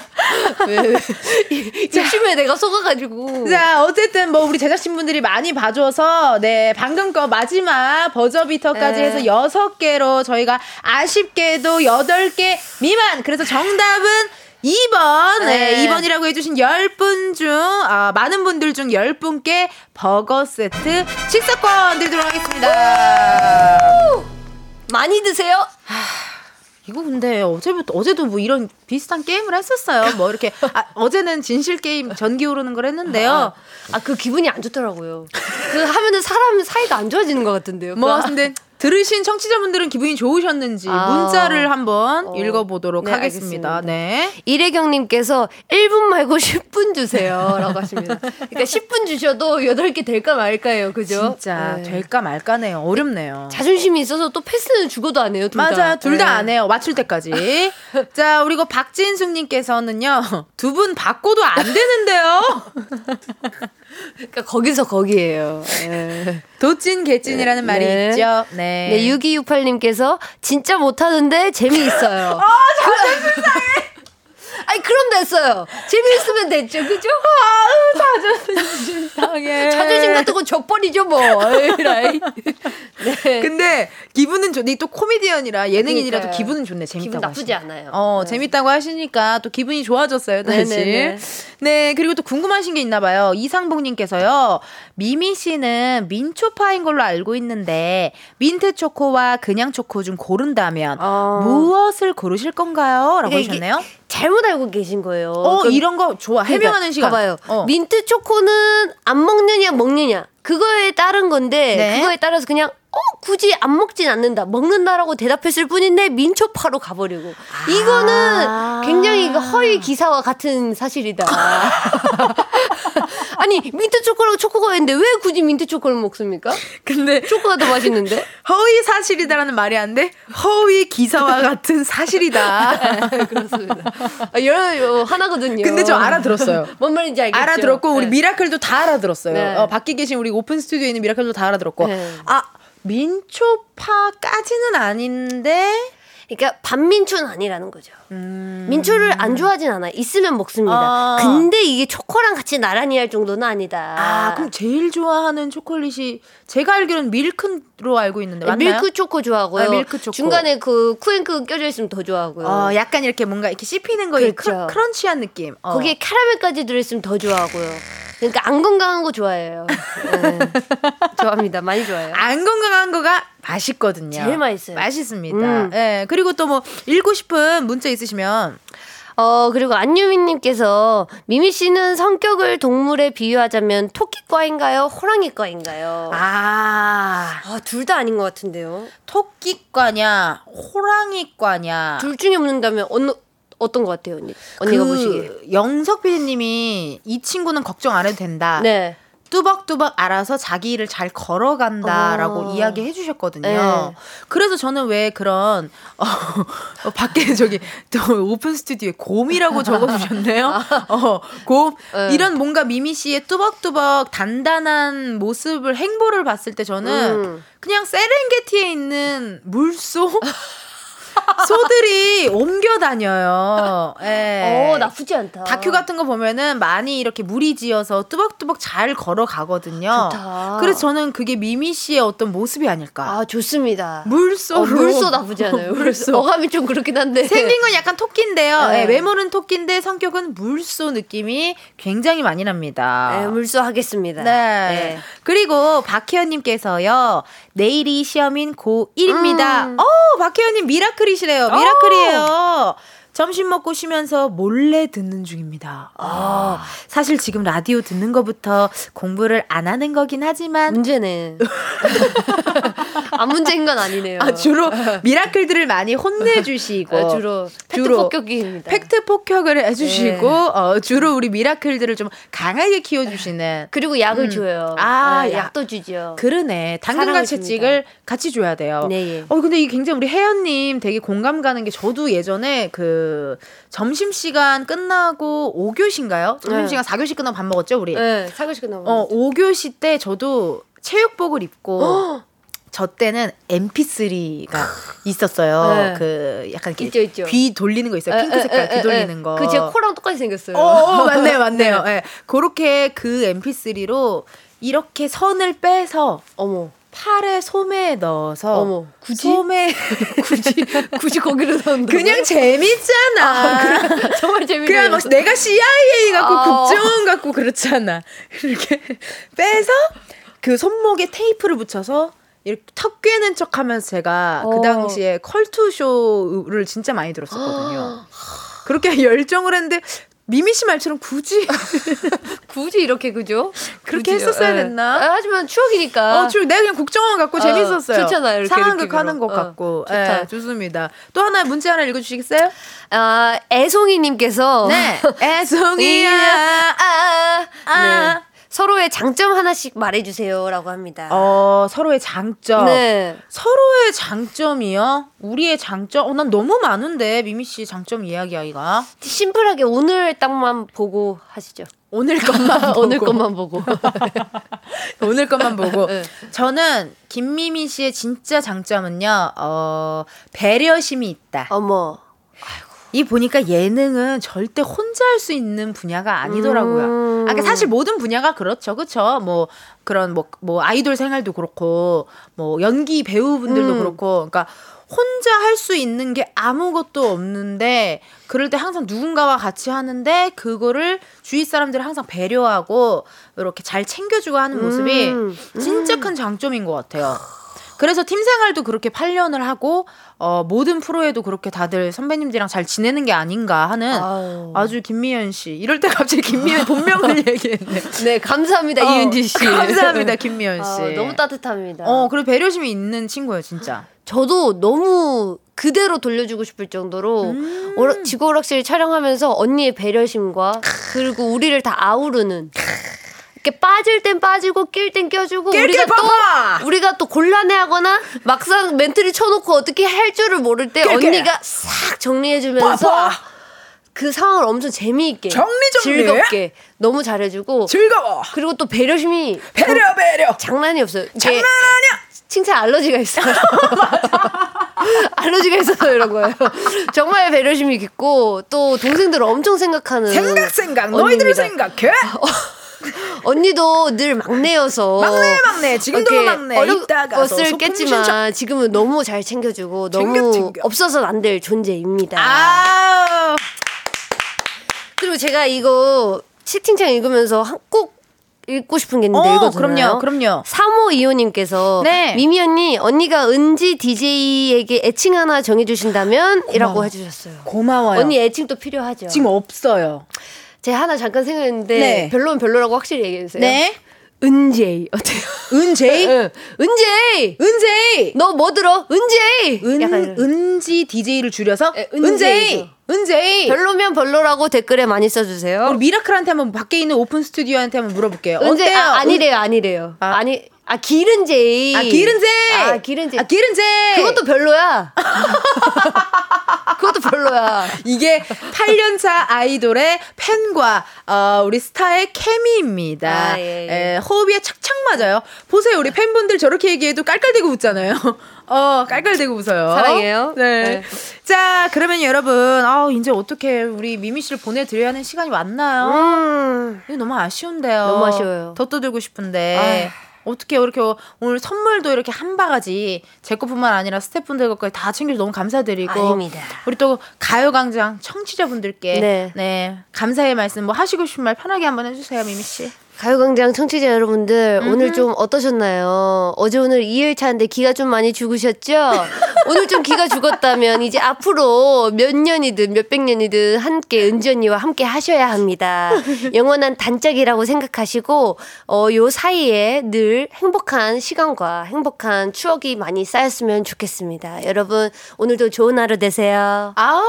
욕심에 내가 속아가지고 자, 어쨌든 뭐 우리 제작진분들이 많이 봐줘서 네 방금 거 마지막 버저비터까지 네. 해서 여섯 개로 저희가 아쉽게도 여덟 개 미만. 그래서 정답은 2번. 네, 네. 2번이라고 해주신 10분 중, 아, 많은 분들 중 10분께 버거 세트 식사권 드리도록 하겠습니다. 많이 드세요 이거 근데 어제부터, 어제도 뭐 이런 비슷한 게임을 했었어요. 뭐 이렇게, 아, 어제는 진실 게임 전기 오르는 걸 했는데요. 아 그 기분이 안 좋더라고요 그 하면은 사람 사이가 안 좋아지는 것 같은데요 뭐 근데 들으신 청취자분들은 기분이 좋으셨는지 아. 문자를 한번 어. 읽어보도록 네, 하겠습니다. 알겠습니다. 네. 이래경님께서 1분 말고 10분 주세요 라고 하십니다 그러니까 10분 주셔도 8개 될까 말까요 그죠? 진짜 네. 될까 말까네요. 어렵네요. 자존심이 있어서 또 패스는 죽어도 안 해요 둘 다. 맞아요. 둘다 네. 안 해요. 맞출 때까지. 자, 그리고 박진숙님께서는요. 두 분 바꿔도 안 되는데요. 그러니까 거기서 거기에요 네. 도찐 개찐이라는 말이 네. 있죠. 네. 네, 6268님께서 진짜 못하는데 재미있어요. 아, 자존심 상해. 아니, 그럼 됐어요. 재미있으면 됐죠. 그죠? 자존심 상해. 자존심 같은 건 족벌이죠, 뭐. 네. 근데 기분은 좋. 또 코미디언이라 예능인이라도 그러니까요. 기분은 좋네. 재밌다고. 기분 나쁘지 하시니까. 않아요. 어, 네. 재밌다고 하시니까 또 기분이 좋아졌어요, 다시. 네네네. 네, 그리고 또 궁금하신 게 있나 봐요. 이상봉님께서요, 미미 씨는 민초파인 걸로 알고 있는데, 민트 초코와 그냥 초코 중 고른다면, 어. 무엇을 고르실 건가요? 라고 하셨네요. 잘못 알고 계신 거예요. 어, 이런 거 좋아. 해명하는 그러니까 시간. 봐봐요. 어. 민트 초코는 안 먹느냐, 먹느냐. 그거에 따른 건데, 네. 그거에 따라서 그냥, 어, 굳이 안 먹진 않는다. 먹는다라고 대답했을 뿐인데, 민초파로 가버리고. 이거는 굉장히 허위 기사와 같은 사실이다. 아니 민트 초코라고 초코가 있는데 왜 굳이 민트 초코를 먹습니까? 근데 초코가 더 맛있는데? 허위 사실이다라는 말이 안 돼. 허위 기사와 같은 사실이다. 네, 그렇습니다. 아, 여러 하나거든요. 근데 저 알아들었어요. 뭔 말인지 알겠죠? 알아들었고 우리 네. 미라클도 다 알아들었어요. 네. 어, 밖에 계신 우리 오픈 스튜디오에 있는 미라클도 다 알아들었고 네. 아 민초파까지는 아닌데 그러니까 반민초는 아니라는 거죠. 민초를 안 좋아하진 않아요. 있으면 먹습니다. 음. 아. 근데 이게 초코랑 같이 나란히 할 정도는 아니다. 아, 그럼 제일 좋아하는 초콜릿이 제가 알기로는 밀크로 알고 있는데 맞나요? 네, 밀크 초코 좋아하고요. 아, 밀크 초코. 중간에 그 쿠앤크 껴져 있으면 더 좋아하고요. 어, 약간 이렇게 뭔가 이렇게 씹히는 거에 그렇죠. 크, 런치한 느낌. 어. 거기에 캐러멜까지 들어있으면 더 좋아하고요. 그러니까 안 건강한 거 좋아해요. 네. 좋아합니다. 많이 좋아해요. 안 건강한 거가 맛있거든요. 제일 맛있어요. 맛있습니다. 음. 예. 그리고 또 뭐 읽고 싶은 문자 있으시면 어, 그리고 안유민님께서 미미 씨는 성격을 동물에 비유하자면 토끼과인가요? 호랑이과인가요? 아, 아, 둘 다 아닌 것 같은데요. 토끼과냐, 호랑이과냐. 둘 중에 묻는다면 어느, 어떤 것 같아요, 언니? 언니가 그 보시기에. 영석 PD님이 이 친구는 걱정 안 해도 된다. 네. 뚜벅뚜벅 알아서 자기 일을 잘 걸어간다라고 어. 이야기해 주셨거든요. 네. 그래서 저는 왜 그런 어, 어, 밖에 저기 또 오픈 스튜디오에 곰이라고 적어주셨네요. 어, 곰 네. 이런 뭔가 미미 씨의 뚜벅뚜벅 단단한 모습을 행보를 봤을 때 저는 음. 그냥 세렝게티에 있는 물소 소들이 옮겨 다녀요. 예. 어, 나쁘지 않다. 다큐 같은 거 보면은 많이 이렇게 무리 지어서 뚜벅뚜벅 잘 걸어가거든요. 좋다. 그래서 저는 그게 미미 씨의 어떤 모습이 아닐까. 아, 좋습니다. 물소 어, 물소 나쁘지 않아요. 물소. 어감이 좀 그렇긴 한데. 생긴 건 약간 토끼인데요. 네. 예, 외모는 토끼인데 성격은 물소 느낌이 굉장히 많이 납니다. 네, 물소 하겠습니다. 네. 그리고 박혜연님께서요, 내일이 시험인 고1입니다. 음. 어, 박혜연님 미라클이시래요. 미라클이에요. 점심 먹고 쉬면서 몰래 듣는 중입니다. 아, 사실 지금 라디오 듣는 것부터 공부를 안 하는 거긴 하지만 문제네. 안 문제인 건 아니네요. 아, 주로 미라클들을 많이 혼내주시고 아, 주로 팩트 주로 폭격기입니다. 팩트 폭격을 해주시고 네. 어, 주로 우리 미라클들을 좀 강하게 키워주시는 그리고 약을 음. 줘요. 아, 네, 약. 약도 주죠. 그러네. 당근과 채찍을 같이 줘야 돼요. 네, 예. 어, 근데 이게 굉장히 우리 혜연님 되게 공감 가는 게 저도 예전에 그 점심 시간 끝나고 5교시인가요? 점심 시간 4교시 끝나고 밥 먹었죠, 우리? 네, 사교시 끝나고. 어, 5교시 때 저도 체육복을 입고 저 때는 MP3가 있었어요. 네. 그 약간 있죠, 있죠. 귀 돌리는 거 있어요. 핑크 색깔 귀 돌리는 거. 그 제 코랑 똑같이 생겼어요. 어, 어, 맞네요, 맞네요. 예. 그렇게 그 MP3로 이렇게 선을 빼서 어머. 팔에 소매에 넣어서 어머, 굳이? 소매 굳이 굳이 거기로 넣는다. 그냥 재밌잖아. 정말 재밌네요. 그냥 막 내가 CIA 갖고 아. 국정원 갖고 그렇잖아. 이렇게 빼서 그 손목에 테이프를 붙여서 이렇게 턱 꿰는 척 하면서 제가 어. 그 당시에 컬투쇼를 진짜 많이 들었었거든요. 그렇게 열정을 했는데 미미 씨 말처럼 굳이 굳이 이렇게 그죠? 그렇게 굳이요. 했었어야 예. 됐나? 아, 하지만 추억이니까. 어, 줄 내가 그냥 국정원 갖고 어, 재밌었어요. 좋잖아요, 이렇게 상황극 하는 것. 어, 같고. 좋다. 예, 좋습니다. 또 하나 문제 하나 읽어주시겠어요? 아, 애송이님께서 네. 애송이야. 아, 아. 네. 서로의 장점 하나씩 말해주세요라고 합니다. 어, 서로의 장점. 네. 서로의 장점이요? 우리의 장점? 어, 난 너무 많은데, 미미 씨 장점 이야기하기가. 심플하게 오늘 딱만 보고 하시죠. 오늘 것만 보고. 오늘 것만 보고. 오늘 것만 보고. 네. 저는 김미미 씨의 진짜 장점은요, 어, 배려심이 있다. 어머. 이 보니까 예능은 절대 혼자 할 수 있는 분야가 아니더라고요. 음. 아, 그러니까 사실 모든 분야가 그렇죠, 그렇죠. 뭐 그런 뭐, 뭐 아이돌 생활도 그렇고, 뭐 연기 배우분들도 음. 그렇고, 그러니까 혼자 할 수 있는 게 아무것도 없는데 그럴 때 항상 누군가와 같이 하는데 그거를 주위 사람들을 항상 배려하고 이렇게 잘 챙겨주고 하는 모습이 음. 진짜 큰 장점인 것 같아요. 그래서 팀 생활도 그렇게 8년을 하고 어, 모든 프로에도 그렇게 다들 선배님들이랑 잘 지내는 게 아닌가 하는 아유. 아주 김미연 씨. 이럴 때 갑자기 김미연 본명을 얘기했네. 네, 감사합니다, 어, 이은지 씨. 감사합니다, 김미연 씨. 아, 너무 따뜻합니다. 어, 그리고 배려심이 있는 친구예요, 진짜. 저도 너무 그대로 돌려주고 싶을 정도로 음. 오락- 지구오락실 촬영하면서 언니의 배려심과 그리고 우리를 다 아우르는 이렇게 빠질 땐 빠지고 낄 땐 껴주고 우리가 파파! 또 우리가 또 곤란해하거나 막상 멘트를 쳐놓고 어떻게 할 줄을 모를 때 낄낄! 언니가 싹 정리해주면서 파파! 그 상황을 엄청 재미있게 정리, 정리! 즐겁게 너무 잘해주고 즐거워. 그리고 또 배려심이 배려 배려. 장난이 없어요. 장난 아니야. 칭찬 알러지가 있어요. 알러지가 있어서 이런 거예요. 정말 배려심이 깊고 또 동생들을 엄청 생각하는 생각 생각 언니입니다. 생각해. 언니도 늘 막내여서 막내 막내 지금도 막내 어렸을 겠지만 지금은 너무 잘 챙겨주고 너무 챙겨, 챙겨. 없어서는 안 될 존재입니다. 아 그리고 제가 이거 채팅창 읽으면서 한- 꼭 읽고 싶은 게 있는데 어, 읽어도 그럼요? 그럼요. 3호 이호님께서 네. 미미 언니 언니가 은지 DJ에게 애칭 하나 정해주신다면 이라고 해주셨어요. 고마워요. 언니 애칭 또 필요하죠. 지금 없어요. 제가 하나 잠깐 생각했는데 네. 별로면 별로라고 확실히 얘기해주세요. 네. 은제이 어때요? 은제이? 응. 은제이 은제이. 너 뭐 들어? 은제이 약간 은 이런. 은지 DJ를 줄여서 예, 은제이. 은제이. 별로면 별로라고 댓글에 많이 써주세요. 우리 미라클한테 한번 밖에 있는 오픈 스튜디오한테 한번 물어볼게요. 은제 어때요? 아, 아니래요 아니래요 아. 아. 니아 기른제이 아 기른제. 아 기른제 아 기른제. 그것도 별로야 그것도 별로야 이게 8년차 아이돌의 팬과 어, 우리 스타의 케미입니다. 아, 예, 예. 예, 호흡이 착착 맞아요. 보세요, 우리 팬분들 저렇게 얘기해도 깔깔대고 웃잖아요. 어, 깔깔대고 웃어요. 사랑해요. 네. 네. 자, 그러면 여러분, 아, 이제 어떻게 우리 미미 씨를 보내드려야 하는 시간이 왔나요? 음. 이거 너무 아쉬운데요. 너무 아쉬워요. 더 떠들고 싶은데. 어떻게 이렇게 오늘 선물도 이렇게 한 바가지 제 것뿐만 아니라 스태프분들 것까지 다 챙겨서 너무 감사드리고 아닙니다. 우리 또 가요광장 청취자분들께 네. 네. 감사의 말씀 뭐 하시고 싶은 말 편하게 한번 해주세요 미미 씨. 가요광장 청취자 여러분들 오늘 좀 어떠셨나요? 어제 오늘 2일차인데 기가 좀 많이 죽으셨죠? 오늘 좀 기가 죽었다면 이제 앞으로 몇 년이든 몇백 년이든 함께 은지 언니와 함께 하셔야 합니다. 영원한 단짝이라고 생각하시고 어, 요 사이에 늘 행복한 시간과 행복한 추억이 많이 쌓였으면 좋겠습니다. 여러분 오늘도 좋은 하루 되세요. 아우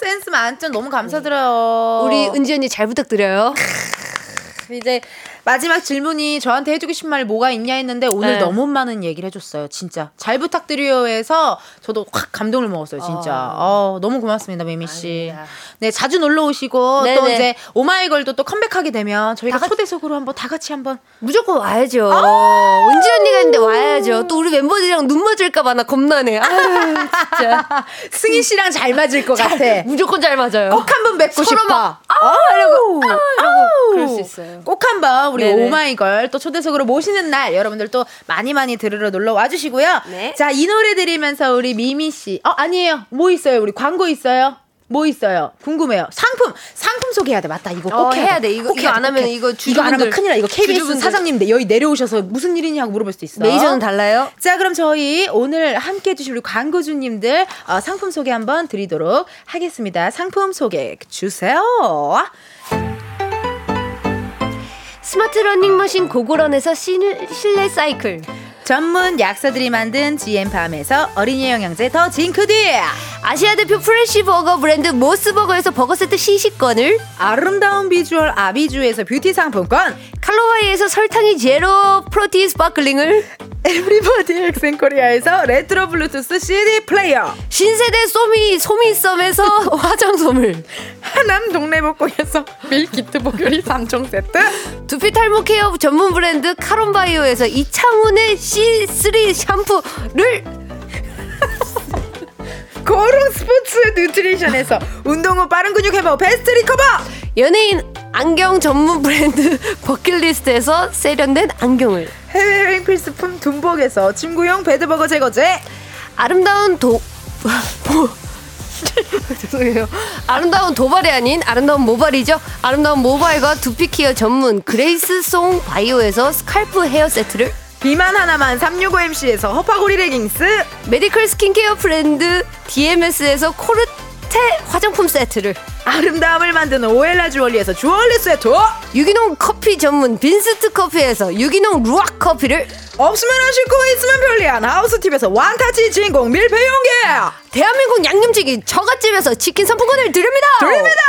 센스 만점 너무 감사드려요. 우리 은지 언니 잘 부탁드려요. 이제 마지막 질문이 저한테 해주고 싶은 말 뭐가 있냐 했는데 오늘 네. 너무 많은 얘기를 해줬어요. 진짜 잘 부탁드려요에서 저도 확 감동을 먹었어요. 진짜. 어, 너무 고맙습니다, 미미 씨. 아닙니다. 네 자주 놀러 오시고 네네. 또 이제 오마이걸도 또 컴백하게 되면 저희가 다 초대석으로 한번 다 같이 한번 무조건 와야죠. 아! 은지 언니가 있는데 와야죠. 또 우리 멤버들이랑 눈 맞을까봐 나 겁나네. 아유, 진짜. 승희 씨랑 잘 맞을 것 같아. 무조건 잘 맞아요. 꼭 한번 뵙고 싶어. 막, 아, 이러고, 아우. 그럴 수 있어요. 꼭 한번 우리 네네. 오마이걸 또 초대석으로 모시는 날 여러분들 또 많이 많이 들으러 놀러 와주시고요. 네. 자, 이 노래 들으면서 우리 미미 씨. 어, 아니에요. 뭐 있어요? 우리 광고 있어요? 뭐 있어요? 궁금해요. 상품, 상품 소개해야 돼. 맞다. 이거 꼭 어, 해야, 해야 돼. 이거- 꼭 이거 해야 안 돼, 하면 이거 돼. 이거 안 하면 주주분들- 큰일 나. 이거 KBS 주주분들. 사장님 여기 내려오셔서 무슨 일이냐고 물어볼 수 있어. 메이저는 달라요? 자, 그럼 저희 오늘 함께 해 주실 우리 광고주님들 어, 상품 소개 한번 드리도록 하겠습니다. 상품 소개 주세요. 스마트 러닝머신 고고런에서 실- 실내 사이클. 전문 약사들이 만든 GM팜에서 어린이 영양제 더 징크디 아시아 대표 fresh 버거 브랜드 모스버거에서 버거 세트 시식권을 아름다운 비주얼 아비주에서 뷰티 상품권. 칼로바이에서 설탕이 제로 protein sparkling을 에브리바디 엑센 코리아에서 레트로 블루투스 CD 플레이어. 신세대 소미 소미썸에서 화장솜을 하남 동네복국에서 밀키트 복요리 3종 세트. 두피 탈모 케어 전문 브랜드 카론바이오에서 이창훈의 C3 샴푸를 고롱 스포츠 뉴트리션에서 운동 후 빠른 근육 회복 베스트 리커버 연예인 안경 전문 브랜드 버킷리스트에서 세련된 안경을 해외 여행 필수품 둠복에서 침구용 bedbug 제거제 아름다운 도 보- 죄송해요. 아름다운 도발이 아닌 아름다운 모발이죠. 아름다운 모발과 두피 케어 전문 그레이스 송 바이오에서 scalp 헤어 세트를 비만 하나만 365MC에서 허파고리 레깅스 메디컬 스킨케어 브랜드 DMS에서 코르테 화장품 세트를 아름다움을 만드는 오엘라 주얼리에서 주얼리 세트! 유기농 커피 전문 빈스트 커피에서 유기농 루악 커피를 없으면 아쉽고 있으면 편리한 하우스팁에서 one touch 진공 밀폐용기! 대한민국 양념치킨 처갓집에서 치킨 상품권을 드립니다. 드립니다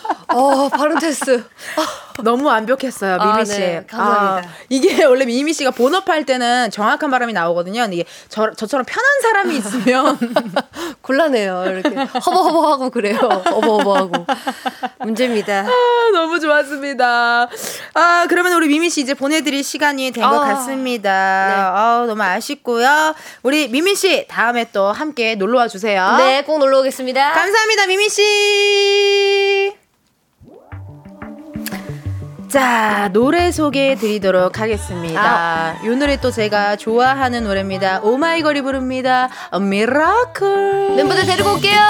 어, 발음 테스트. 너무 완벽했어요, 미미 아, 씨. 네, 감사합니다. 아, 이게 원래 미미 씨가 본업할 때는 정확한 발음이 나오거든요. 이게 저, 저처럼 편한 사람이 있으면 곤란해요. 이렇게 허버허버하고 그래요. 허버허버하고. 문제입니다. 아, 너무 좋았습니다. 아, 그러면 우리 미미 씨 이제 보내드릴 시간이 된것 아, 같습니다. 네. 아, 너무 아쉽고요. 우리 미미 씨 다음에 또 함께 놀러 와 주세요. 네, 꼭 놀러 오겠습니다. 감사합니다, 미미 씨. 자, 노래 소개해 드리도록 하겠습니다. 이 노래 또 제가 좋아하는 노래입니다. 오마이걸이 부릅니다. A Miracle. 멤버들 데리고 올게요.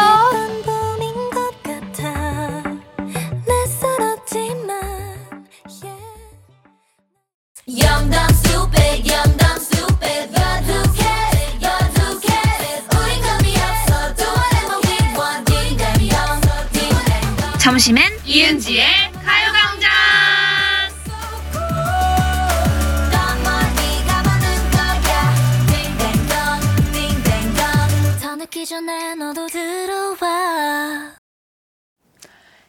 같아 낯설 전에 너도 들어와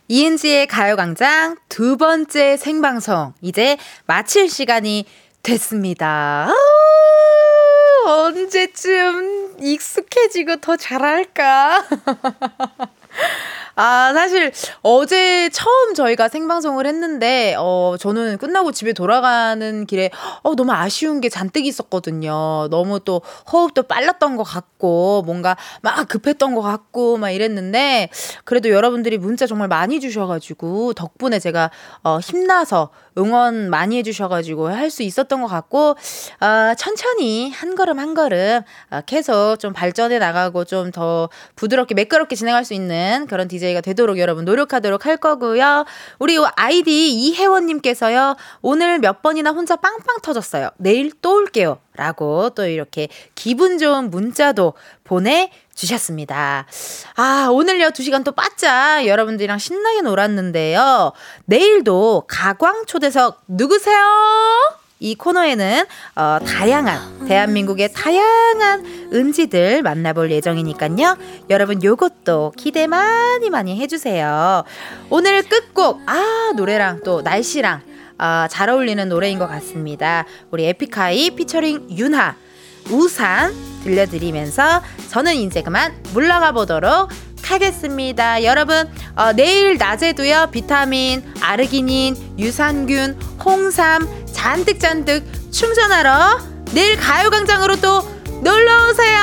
이은지의 가요광장 두 번째 생방송 이제 마칠 시간이 됐습니다. 아, 언제쯤 익숙해지고 더 잘할까? 아, 사실 어제 처음 저희가 생방송을 했는데, 어, 저는 끝나고 집에 돌아가는 길에, 어, 너무 아쉬운 게 잔뜩 있었거든요. 너무 또 호흡도 빨랐던 것 같고, 뭔가 막 급했던 것 같고, 막 이랬는데, 그래도 여러분들이 문자 정말 많이 주셔가지고, 덕분에 제가, 어, 힘나서 응원 많이 해주셔가지고 할 수 있었던 것 같고, 어, 천천히 한 걸음 한 걸음, 어, 계속 좀 발전해 나가고 좀 더 부드럽게 매끄럽게 진행할 수 있는 그런 DJ가 되도록 여러분 노력하도록 할 거고요. 우리 아이디 이혜원님께서요, 오늘 몇 번이나 혼자 빵빵 터졌어요. 내일 또 올게요. 라고 또 이렇게 기분 좋은 문자도 보내주셨습니다. 아, 오늘요, 두 시간 또 바짝 여러분들이랑 신나게 놀았는데요. 내일도 가광 초대석 누구세요? 이 코너에는 어, 다양한 대한민국의 다양한 은지들 만나볼 예정이니까요. 여러분 요것도 기대 많이 많이 해주세요. 오늘 끝곡 아 노래랑 또 날씨랑 아, 잘 어울리는 노래인 것 같습니다. 우리 에픽하이 피처링 윤하 우산 들려드리면서 저는 이제 그만 물러가 보도록 하겠습니다. 여러분, 어, 내일 낮에도요, 비타민, 아르기닌, 유산균, 홍삼 잔뜩 잔뜩 충전하러 내일 가요광장으로 또 놀러오세요.